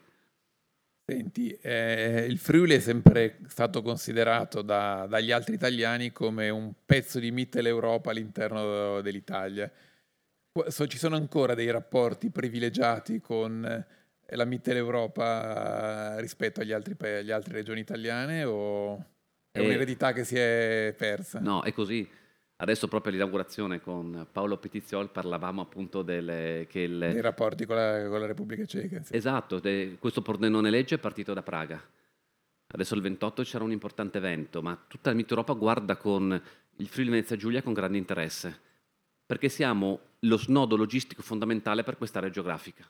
Senti, eh, il Friuli è sempre stato considerato da, dagli altri italiani come un pezzo di Mitteleuropa all'interno dell'Italia. So, ci sono ancora dei rapporti privilegiati con eh, la Mitteleuropa rispetto agli altri, alle altre regioni italiane o è eh, un'eredità che si è persa? No, è così. Adesso proprio all'inaugurazione con Paolo Petiziol parlavamo appunto delle, che il... dei rapporti con la, con la Repubblica Ceca. Sì. Esatto, de, questo Pordenone legge è partito da Praga. Adesso il 28 c'era un importante evento, ma tutta la Mitteleuropa guarda con il Friuli Venezia Giulia con grande interesse, perché siamo lo snodo logistico fondamentale per quest'area geografica.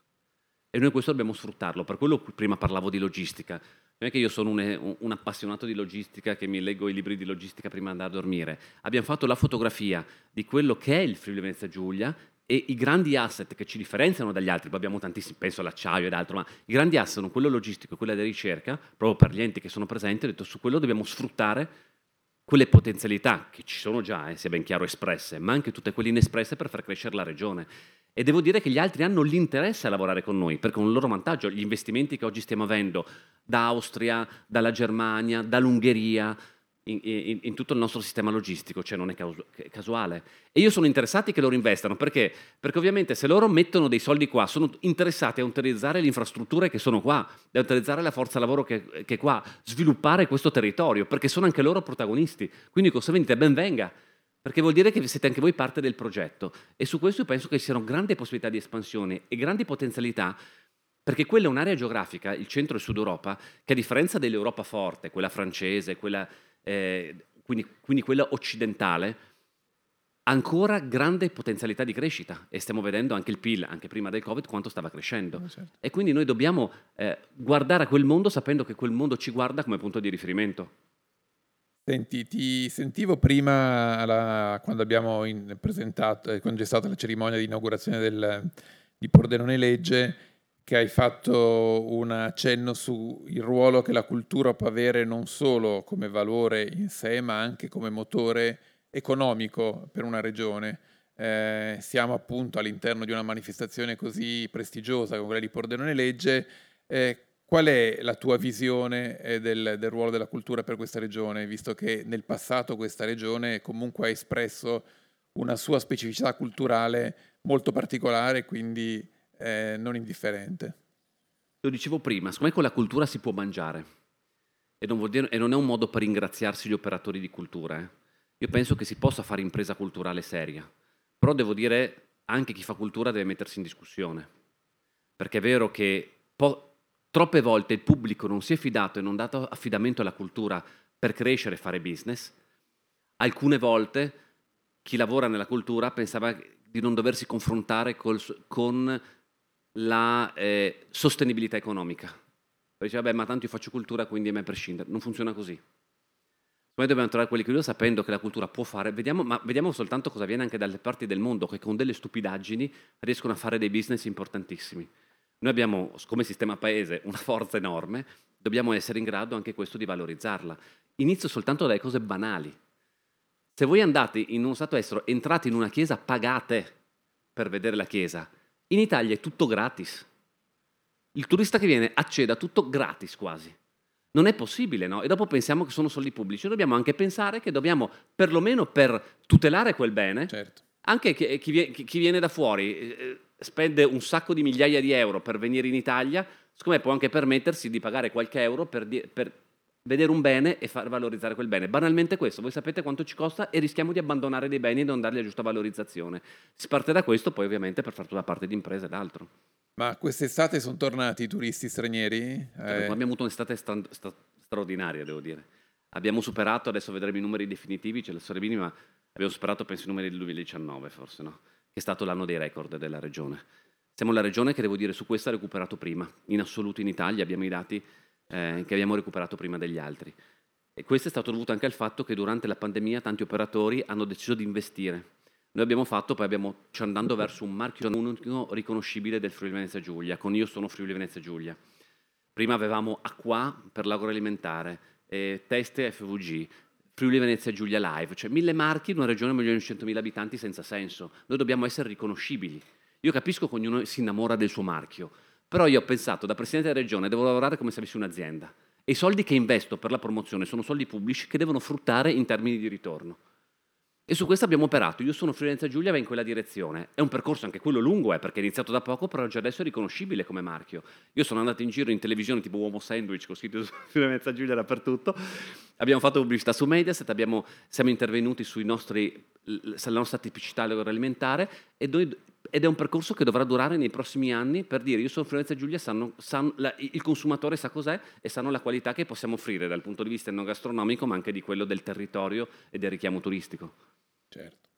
E noi questo dobbiamo sfruttarlo, per quello prima parlavo di logistica. Non è che io sono un, un, appassionato di logistica che mi leggo i libri di logistica prima di andare a dormire. Abbiamo fatto la fotografia di quello che è il Friuli Venezia Giulia e i grandi asset che ci differenziano dagli altri, abbiamo tantissimi, penso all'acciaio ed altro, ma i grandi asset sono quello logistico e quello della ricerca, proprio per gli enti che sono presenti, ho detto su quello dobbiamo sfruttare quelle potenzialità che ci sono già, eh, sia ben chiaro, espresse, ma anche tutte quelle inespresse per far crescere la regione. E devo dire che gli altri hanno l'interesse a lavorare con noi, perché è un loro vantaggio. Gli investimenti che oggi stiamo avendo da Austria, dalla Germania, dall'Ungheria, in, in, in, tutto il nostro sistema logistico, cioè non è casuale. E io sono interessati che loro investano, perché? Perché ovviamente se loro mettono dei soldi qua, sono interessati a utilizzare le infrastrutture che sono qua, a utilizzare la forza lavoro che, che è qua, sviluppare questo territorio, perché sono anche loro protagonisti. Quindi vendite? Ben venga perché vuol dire che siete anche voi parte del progetto e su questo io penso che ci siano grandi possibilità di espansione e grandi potenzialità perché quella è un'area geografica, il centro e sud Europa, che a differenza dell'Europa forte, quella francese, quella, eh, quindi, quindi, quella occidentale, ha ancora grande potenzialità di crescita e stiamo vedendo anche il PIL, anche prima del Covid, quanto stava crescendo. Oh, certo. E quindi noi dobbiamo eh, guardare a quel mondo sapendo che quel mondo ci guarda come punto di riferimento. Senti, ti sentivo prima alla, quando abbiamo in, presentato, quando c'è stata la cerimonia di inaugurazione del, di Pordenone Legge, che hai fatto un accenno sul ruolo che la cultura può avere non solo come valore in sé, ma anche come motore economico per una regione. Eh, siamo appunto all'interno di una manifestazione così prestigiosa come quella di Pordenone Legge. Eh, Qual è la tua visione eh, del, del, ruolo della cultura per questa regione, visto che nel passato questa regione comunque ha espresso una sua specificità culturale molto particolare, quindi eh, non indifferente? Lo dicevo prima, secondo me con la cultura si può mangiare e non, dire, e non è un modo per ringraziarsi gli operatori di cultura. Eh. Io penso che si possa fare impresa culturale seria, però devo dire anche chi fa cultura deve mettersi in discussione, perché è vero che... Po- Troppe volte il pubblico non si è fidato e non ha dato affidamento alla cultura per crescere e fare business. Alcune volte chi lavora nella cultura pensava di non doversi confrontare col, con la eh, sostenibilità economica. Diceva, beh, ma tanto io faccio cultura, quindi è me prescindere. Non funziona così. Noi dobbiamo trovare che sapendo che la cultura può fare, vediamo, ma vediamo soltanto cosa avviene anche dalle parti del mondo, che con delle stupidaggini riescono a fare dei business importantissimi. Noi abbiamo come sistema paese una forza enorme, dobbiamo essere in grado anche questo di valorizzarla. Inizio soltanto dalle cose banali. Se voi andate in uno stato estero, entrate in una chiesa, pagate per vedere la chiesa. In Italia è tutto gratis. Il turista che viene accede a tutto gratis quasi. Non è possibile, no? E dopo pensiamo che sono soldi pubblici. Dobbiamo anche pensare che dobbiamo, perlomeno per tutelare quel bene, certo. anche chi, chi, viene da fuori, eh, spende un sacco di migliaia di euro per venire in Italia, secondo me può anche permettersi di pagare qualche euro per, per vedere un bene e far valorizzare quel bene. Banalmente questo, voi sapete quanto ci costa e rischiamo di abbandonare dei beni e non dargli la giusta valorizzazione. Si parte da questo poi ovviamente per fare tutta la parte di impresa ed altro. Ma quest'estate sono tornati i turisti stranieri? Eh. Abbiamo avuto un'estate stra- stra- straordinaria, devo dire. Abbiamo superato, adesso vedremo i numeri definitivi, c'è la Sorebini, ma abbiamo superato penso i numeri del 2019 forse, no? Che è stato l'anno dei record della regione. Siamo la regione che, devo dire, su questo ha recuperato prima. In assoluto in Italia abbiamo i dati eh, che abbiamo recuperato prima degli altri. E questo è stato dovuto anche al fatto che durante la pandemia tanti operatori hanno deciso di investire. Noi abbiamo fatto, poi abbiamo, ci andando verso un marchio unico riconoscibile del Friuli Venezia Giulia, con Io sono Friuli Venezia Giulia. Prima avevamo Acqua per l'agroalimentare, eh, Teste FVG, Friuli Venezia Giulia Live, cioè mille marchi in una regione di 1.100.000 abitanti senza senso. Noi dobbiamo essere riconoscibili. Io capisco che ognuno si innamora del suo marchio, però io ho pensato, da Presidente della Regione, devo lavorare come se avessi un'azienda. E i soldi che investo per la promozione sono soldi pubblici che devono fruttare in termini di ritorno. E su questo abbiamo operato. Io sono Friulenza Giulia, va in quella direzione. È un percorso anche quello lungo, eh, perché è iniziato da poco, però già adesso è riconoscibile come marchio. Io sono andato in giro in televisione tipo Uomo Sandwich, con scritto Friulenza Giulia dappertutto. Abbiamo fatto pubblicità su Mediaset, abbiamo, siamo intervenuti nostri, sulla nostra tipicità agroalimentare e noi, ed è un percorso che dovrà durare nei prossimi anni per dire io sono Friulenza Giulia, sanno, sanno, la, il consumatore sa cos'è e sanno la qualità che possiamo offrire dal punto di vista non gastronomico, ma anche di quello del territorio e del richiamo turistico. Certo.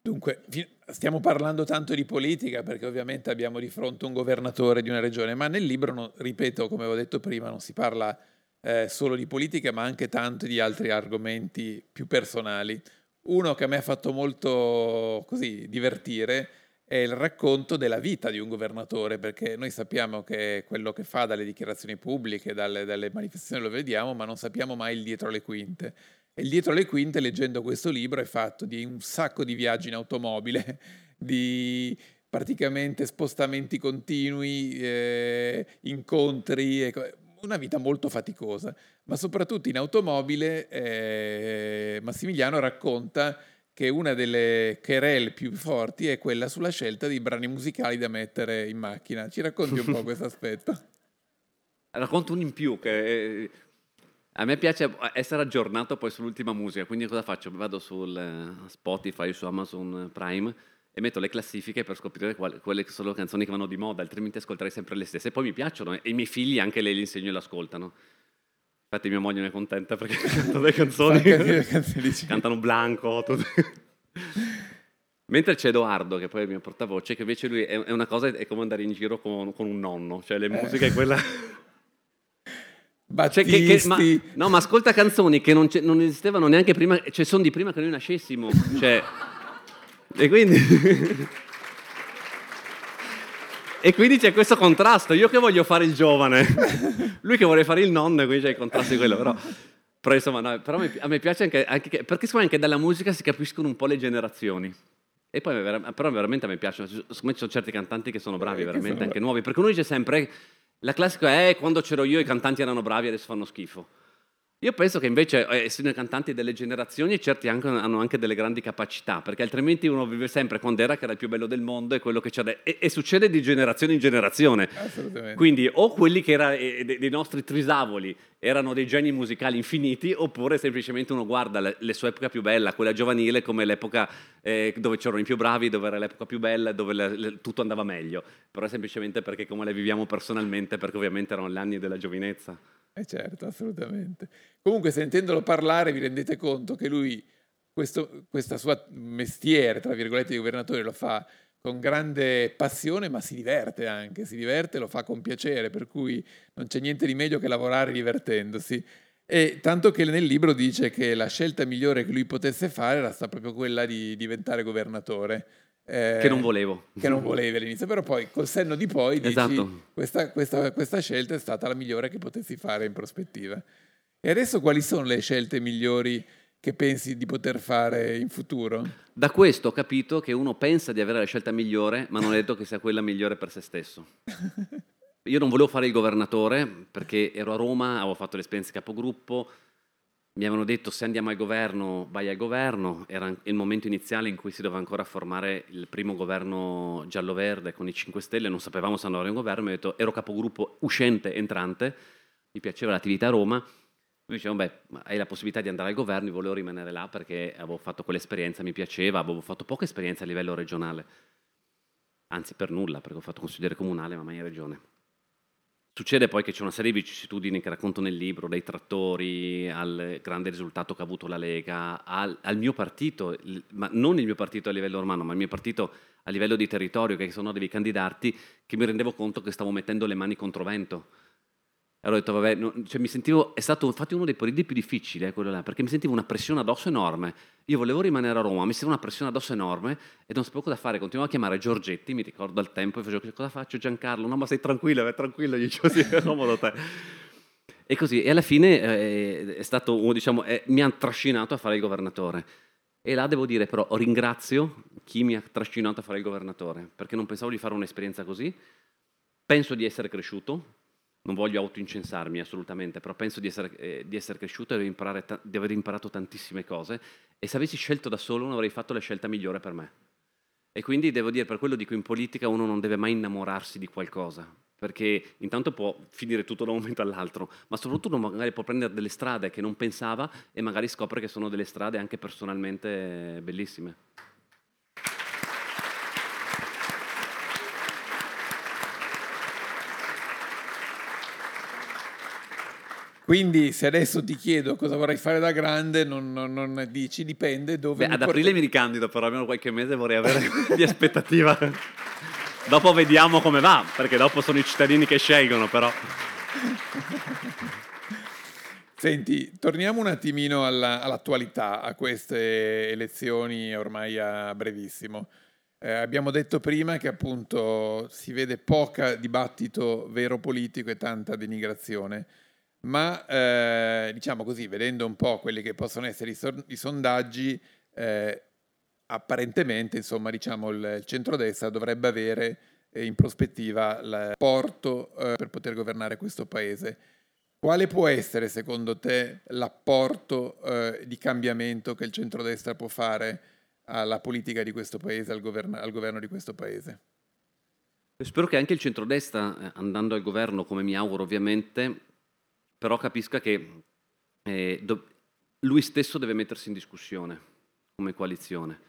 Dunque, stiamo parlando tanto di politica perché ovviamente abbiamo di fronte un governatore di una regione, ma nel libro, no, ripeto, come avevo detto prima, non si parla eh, solo di politica, ma anche tanto di altri argomenti più personali. Uno che a me ha fatto molto così divertire è il racconto della vita di un governatore, perché noi sappiamo che quello che fa dalle dichiarazioni pubbliche, dalle, dalle manifestazioni lo vediamo, ma non sappiamo mai il dietro le quinte. E dietro le quinte, leggendo questo libro, è fatto di un sacco di viaggi in automobile, di praticamente spostamenti continui, eh, incontri, ecco, una vita molto faticosa, ma soprattutto in automobile eh, Massimiliano racconta che una delle querelle più forti è quella sulla scelta dei brani musicali da mettere in macchina. Ci racconti un po' questo aspetto? Racconto un in più che a me piace essere aggiornato poi sull'ultima musica, quindi cosa faccio? Vado su eh, Spotify, su Amazon Prime e metto le classifiche per scoprire quelle che sono le canzoni che vanno di moda, altrimenti ascolterei sempre le stesse. E poi mi piacciono e i miei figli anche le, li insegno e le ascoltano. Infatti mia moglie ne è contenta perché cantano le canzoni, cantano Blanco, Mentre c'è Edoardo, che poi è il mio portavoce, che invece lui è, una cosa, è come andare in giro con, con un nonno, cioè le eh. musiche è quella... Cioè, che, che, ma, no, ma ascolta canzoni che non, non, esistevano neanche prima, cioè sono di prima che noi nascessimo. Cioè, e quindi... e quindi c'è questo contrasto. Io che voglio fare il giovane, lui che vuole fare il nonno, quindi c'è il contrasto di quello. Però, però insomma, no, però a me piace anche, anche che, perché anche dalla musica si capiscono un po' le generazioni. E poi però veramente a me piacciono, secondo me ci sono certi cantanti che sono bravi, veramente, anche nuovi, perché uno dice sempre la classica è quando c'ero io i cantanti erano bravi adesso fanno schifo. Io penso che invece, eh, essendo i cantanti delle generazioni, certi anche, hanno anche delle grandi capacità, perché altrimenti uno vive sempre quando era che era il più bello del mondo e quello che c'è e, e succede di generazione in generazione. Assolutamente. Quindi o quelli che erano eh, dei nostri trisavoli erano dei geni musicali infiniti, oppure semplicemente uno guarda le, le sue epoche più belle, quella giovanile, come l'epoca eh, dove c'erano i più bravi, dove era l'epoca più bella, dove le, le, tutto andava meglio. Però è semplicemente perché come le viviamo personalmente, perché ovviamente erano gli anni della giovinezza. Eh certo, assolutamente. Comunque sentendolo parlare vi rendete conto che lui questo questa sua mestiere, tra virgolette, di governatore lo fa con grande passione, ma si diverte anche, si diverte, lo fa con piacere, per cui non c'è niente di meglio che lavorare divertendosi. E tanto che nel libro dice che la scelta migliore che lui potesse fare era stata proprio quella di diventare governatore. Eh, che non volevo. Che non volevi all'inizio, però poi col senno di poi dici esatto. questa, questa, questa scelta è stata la migliore che potessi fare in prospettiva. E adesso quali sono le scelte migliori che pensi di poter fare in futuro? Da questo ho capito che uno pensa di avere la scelta migliore, ma non è detto che sia quella migliore per se stesso. Io non volevo fare il governatore perché ero a Roma, avevo fatto l'esperienza capogruppo, mi avevano detto se andiamo al governo vai al governo, era il momento iniziale in cui si doveva ancora formare il primo governo giallo-verde con i 5 Stelle, non sapevamo se andare in governo, mi ho detto ero capogruppo uscente, entrante, mi piaceva l'attività a Roma, Mi dicevano, beh, hai la possibilità di andare al governo, io volevo rimanere là perché avevo fatto quell'esperienza, mi piaceva, avevo fatto poca esperienza a livello regionale, anzi per nulla, perché ho fatto consigliere comunale, ma mai in regione. Succede poi che c'è una serie di vicissitudini che racconto nel libro, dai trattori al grande risultato che ha avuto la Lega, al, al mio partito, ma non il mio partito a livello romano, ma il mio partito a livello di territorio, che sono devi candidarti, che mi rendevo conto che stavo mettendo le mani contro vento allora ho detto, vabbè, no, cioè mi sentivo, è stato infatti uno dei periodi più difficili, eh, quello là, perché mi sentivo una pressione addosso enorme. Io volevo rimanere a Roma, mi sentivo una pressione addosso enorme e non sapevo cosa fare. Continuavo a chiamare Giorgetti, mi ricordo al tempo, e facevo, cosa faccio Giancarlo? No, ma stai tranquillo, vai tranquillo, gli dicevo, sì, è comodo te. E così, e alla fine eh, è stato, diciamo, eh, mi ha trascinato a fare il governatore. E là devo dire però, ringrazio chi mi ha trascinato a fare il governatore, perché non pensavo di fare un'esperienza così. Penso di essere cresciuto, non voglio autoincensarmi assolutamente, però penso di essere, eh, di essere cresciuto e di, ta- di, aver imparato tantissime cose e se avessi scelto da solo non avrei fatto la scelta migliore per me. E quindi devo dire, per quello dico in politica uno non deve mai innamorarsi di qualcosa, perché intanto può finire tutto da un momento all'altro, ma soprattutto magari può prendere delle strade che non pensava e magari scopre che sono delle strade anche personalmente bellissime. Quindi se adesso ti chiedo cosa vorrei fare da grande, non, non, non dici, dipende dove... Beh, ad porto... aprile mi ricandido, però almeno qualche mese vorrei avere di aspettativa. dopo vediamo come va, perché dopo sono i cittadini che scelgono, però... Senti, torniamo un attimino alla, all'attualità, a queste elezioni ormai a brevissimo. Eh, abbiamo detto prima che appunto si vede poca dibattito vero politico e tanta denigrazione ma eh, diciamo così, vedendo un po' quelli che possono essere i, so- i sondaggi, eh, apparentemente insomma, diciamo, il, il centrodestra dovrebbe avere eh, in prospettiva il porto eh, per poter governare questo paese. Quale può essere secondo te l'apporto eh, di cambiamento che il centrodestra può fare alla politica di questo paese, al governo, al governo di questo paese? Spero che anche il centrodestra, eh, andando al governo, come mi auguro ovviamente, però capisca che eh, do- lui stesso deve mettersi in discussione come coalizione,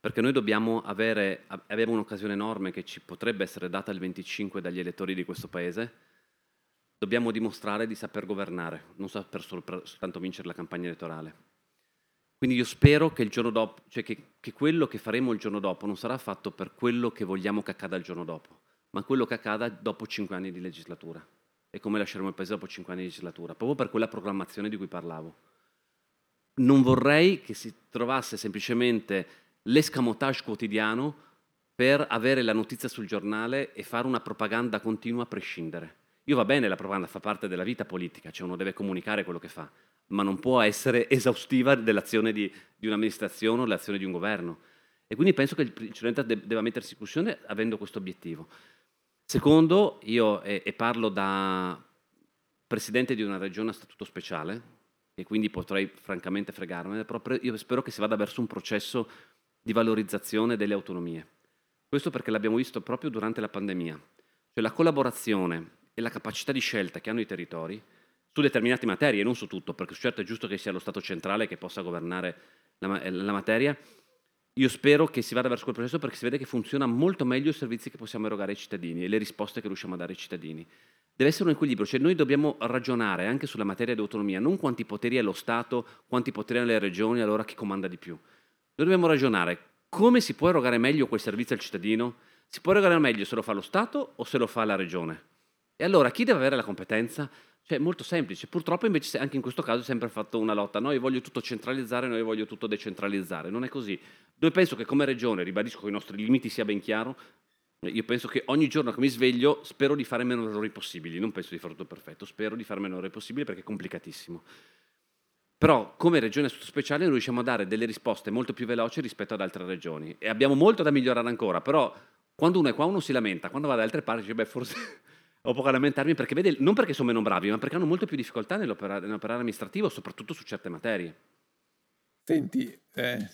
perché noi dobbiamo avere, abbiamo un'occasione enorme che ci potrebbe essere data il 25 dagli elettori di questo Paese, dobbiamo dimostrare di saper governare, non saper sol- soltanto vincere la campagna elettorale. Quindi io spero che dopo, cioè che, che, quello che faremo il giorno dopo non sarà fatto per quello che vogliamo che accada il giorno dopo, ma quello che accada dopo cinque anni di legislatura e come lasceremo il paese dopo cinque anni di legislatura, proprio per quella programmazione di cui parlavo. Non vorrei che si trovasse semplicemente l'escamotage quotidiano per avere la notizia sul giornale e fare una propaganda continua a prescindere. Io va bene, la propaganda fa parte della vita politica, cioè uno deve comunicare quello che fa, ma non può essere esaustiva dell'azione di, di un'amministrazione o dell'azione di un governo. E quindi penso che il Presidente debba mettersi in discussione avendo questo obiettivo. Secondo, io e, e parlo da presidente di una regione a statuto speciale, e quindi potrei francamente fregarmene, però io spero che si vada verso un processo di valorizzazione delle autonomie. Questo perché l'abbiamo visto proprio durante la pandemia, cioè la collaborazione e la capacità di scelta che hanno i territori su determinate materie, non su tutto, perché certo è giusto che sia lo Stato centrale che possa governare la, la materia, io spero che si vada verso quel processo perché si vede che funziona molto meglio i servizi che possiamo erogare ai cittadini e le risposte che riusciamo a dare ai cittadini. Deve essere un equilibrio, cioè noi dobbiamo ragionare anche sulla materia di autonomia, non quanti poteri ha lo Stato, quanti poteri hanno le regioni, allora chi comanda di più. Noi dobbiamo ragionare come si può erogare meglio quel servizio al cittadino? Si può erogare meglio se lo fa lo Stato o se lo fa la regione? E allora chi deve avere la competenza? Cioè, molto semplice. Purtroppo invece anche in questo caso è sempre fatto una lotta. Noi voglio tutto centralizzare, noi voglio tutto decentralizzare. Non è così. Noi penso che come regione, ribadisco che i nostri limiti sia ben chiaro, io penso che ogni giorno che mi sveglio spero di fare meno errori possibili. Non penso di fare tutto perfetto, spero di fare meno errori possibili perché è complicatissimo. Però come regione speciale noi riusciamo a dare delle risposte molto più veloci rispetto ad altre regioni. E abbiamo molto da migliorare ancora, però quando uno è qua uno si lamenta, quando va da altre parti dice, beh forse ho poco a lamentarmi perché vede, non perché sono meno bravi, ma perché hanno molto più difficoltà nell'operare, nell'operare amministrativo, soprattutto su certe materie. Senti, eh...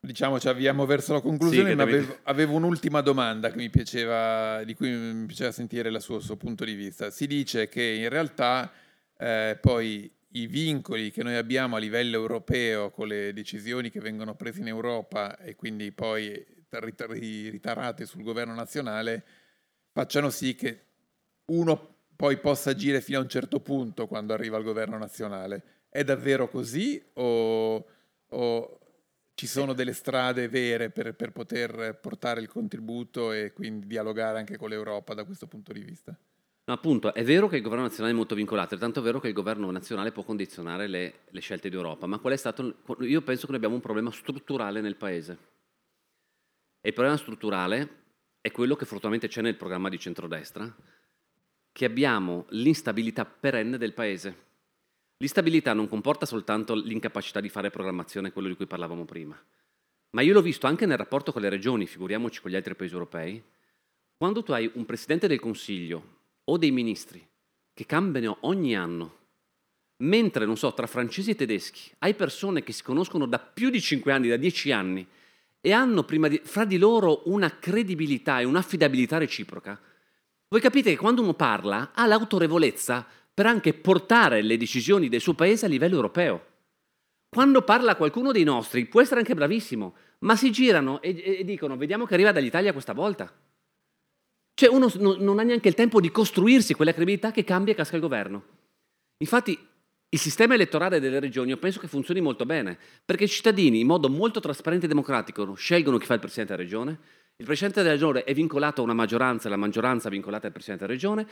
diciamo ci avviamo verso la conclusione, Sì, ma avevo, avevo un'ultima domanda che mi piaceva, di cui mi piaceva sentire il suo punto di vista. Si dice che in realtà eh, poi i vincoli che noi abbiamo a livello europeo con le decisioni che vengono prese in Europa e quindi poi rit- ri- ritarate sul governo nazionale facciano sì che uno poi possa agire fino a un certo punto quando arriva al governo nazionale. È davvero così o, o ci sono delle strade vere per, per poter portare il contributo e quindi dialogare anche con l'Europa da questo punto di vista? No, appunto, è vero che il governo nazionale è molto vincolato, è tanto vero che il governo nazionale può condizionare le, le scelte di Europa, ma qual è stato... Io penso che noi abbiamo un problema strutturale nel Paese. E il problema strutturale è quello che fortunatamente c'è nel programma di centrodestra, che abbiamo l'instabilità perenne del Paese. L'instabilità non comporta soltanto l'incapacità di fare programmazione, quello di cui parlavamo prima, ma io l'ho visto anche nel rapporto con le regioni, figuriamoci con gli altri paesi europei, quando tu hai un presidente del Consiglio o dei ministri che cambiano ogni anno, mentre, non so, tra francesi e tedeschi hai persone che si conoscono da più di 5 anni, da 10 anni, e hanno di- fra di loro una credibilità e un'affidabilità reciproca, voi capite che quando uno parla ha l'autorevolezza per anche portare le decisioni del suo paese a livello europeo. Quando parla qualcuno dei nostri può essere anche bravissimo, ma si girano e, e dicono vediamo che arriva dall'Italia questa volta. Cioè uno non, ha neanche il tempo di costruirsi quella credibilità che cambia e casca il governo. Infatti il sistema elettorale delle regioni io penso che funzioni molto bene, perché i cittadini in modo molto trasparente e democratico scelgono chi fa il Presidente della Regione, il Presidente della Regione è vincolato a una maggioranza la maggioranza è vincolata al Presidente della Regione,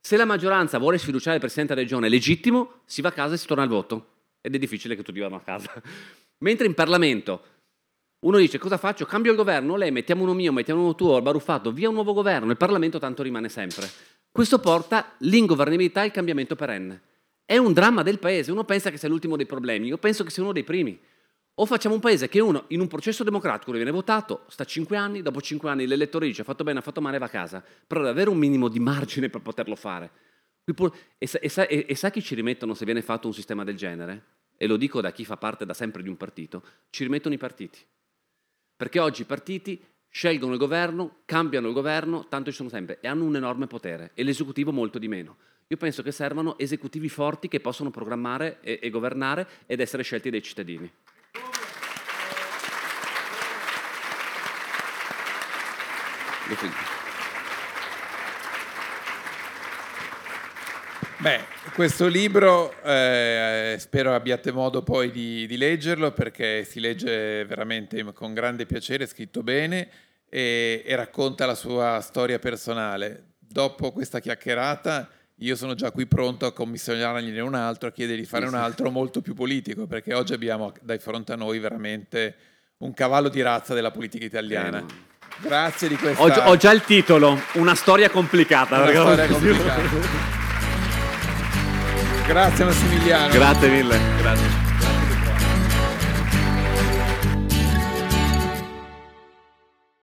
se la maggioranza vuole sfiduciare il Presidente della Regione è legittimo, si va a casa e si torna al voto. Ed è difficile che tutti vadano a casa. Mentre in Parlamento uno dice cosa faccio? Cambio il governo, lei mettiamo uno mio, mettiamo uno tuo, baruffato, via un nuovo governo, il Parlamento tanto rimane sempre. Questo porta l'ingovernabilità e il cambiamento perenne. È un dramma del paese, uno pensa che sia l'ultimo dei problemi, io penso che sia uno dei primi. O facciamo un paese che uno in un processo democratico viene votato, sta 5 anni, dopo 5 anni l'elettore dice ha fatto bene, ha fatto male, va a casa, però deve avere un minimo di margine per poterlo fare. E sa, e sa- e sa chi ci rimettono se viene fatto un sistema del genere? E lo dico da chi fa parte da sempre di un partito, ci rimettono i partiti. Perché oggi i partiti scelgono il governo, cambiano il governo, tanto ci sono sempre, e hanno un enorme potere, e l'esecutivo molto di meno. Io penso che servano esecutivi forti che possono programmare e, e governare ed essere scelti dai cittadini. L'ho Beh, questo libro eh, spero abbiate modo poi di, di leggerlo perché si legge veramente con grande piacere, scritto bene e, e racconta la sua storia personale. Dopo questa chiacchierata io sono già qui pronto a commissionargliene un altro, a chiedergli di fare un altro molto più politico perché oggi abbiamo di fronte a noi veramente un cavallo di razza della politica italiana. Eh, Grazie di questa Ho, ho già il titolo, una storia complicata. una storia complicata. Grazie Massimiliano. Grazie mille. Grazie.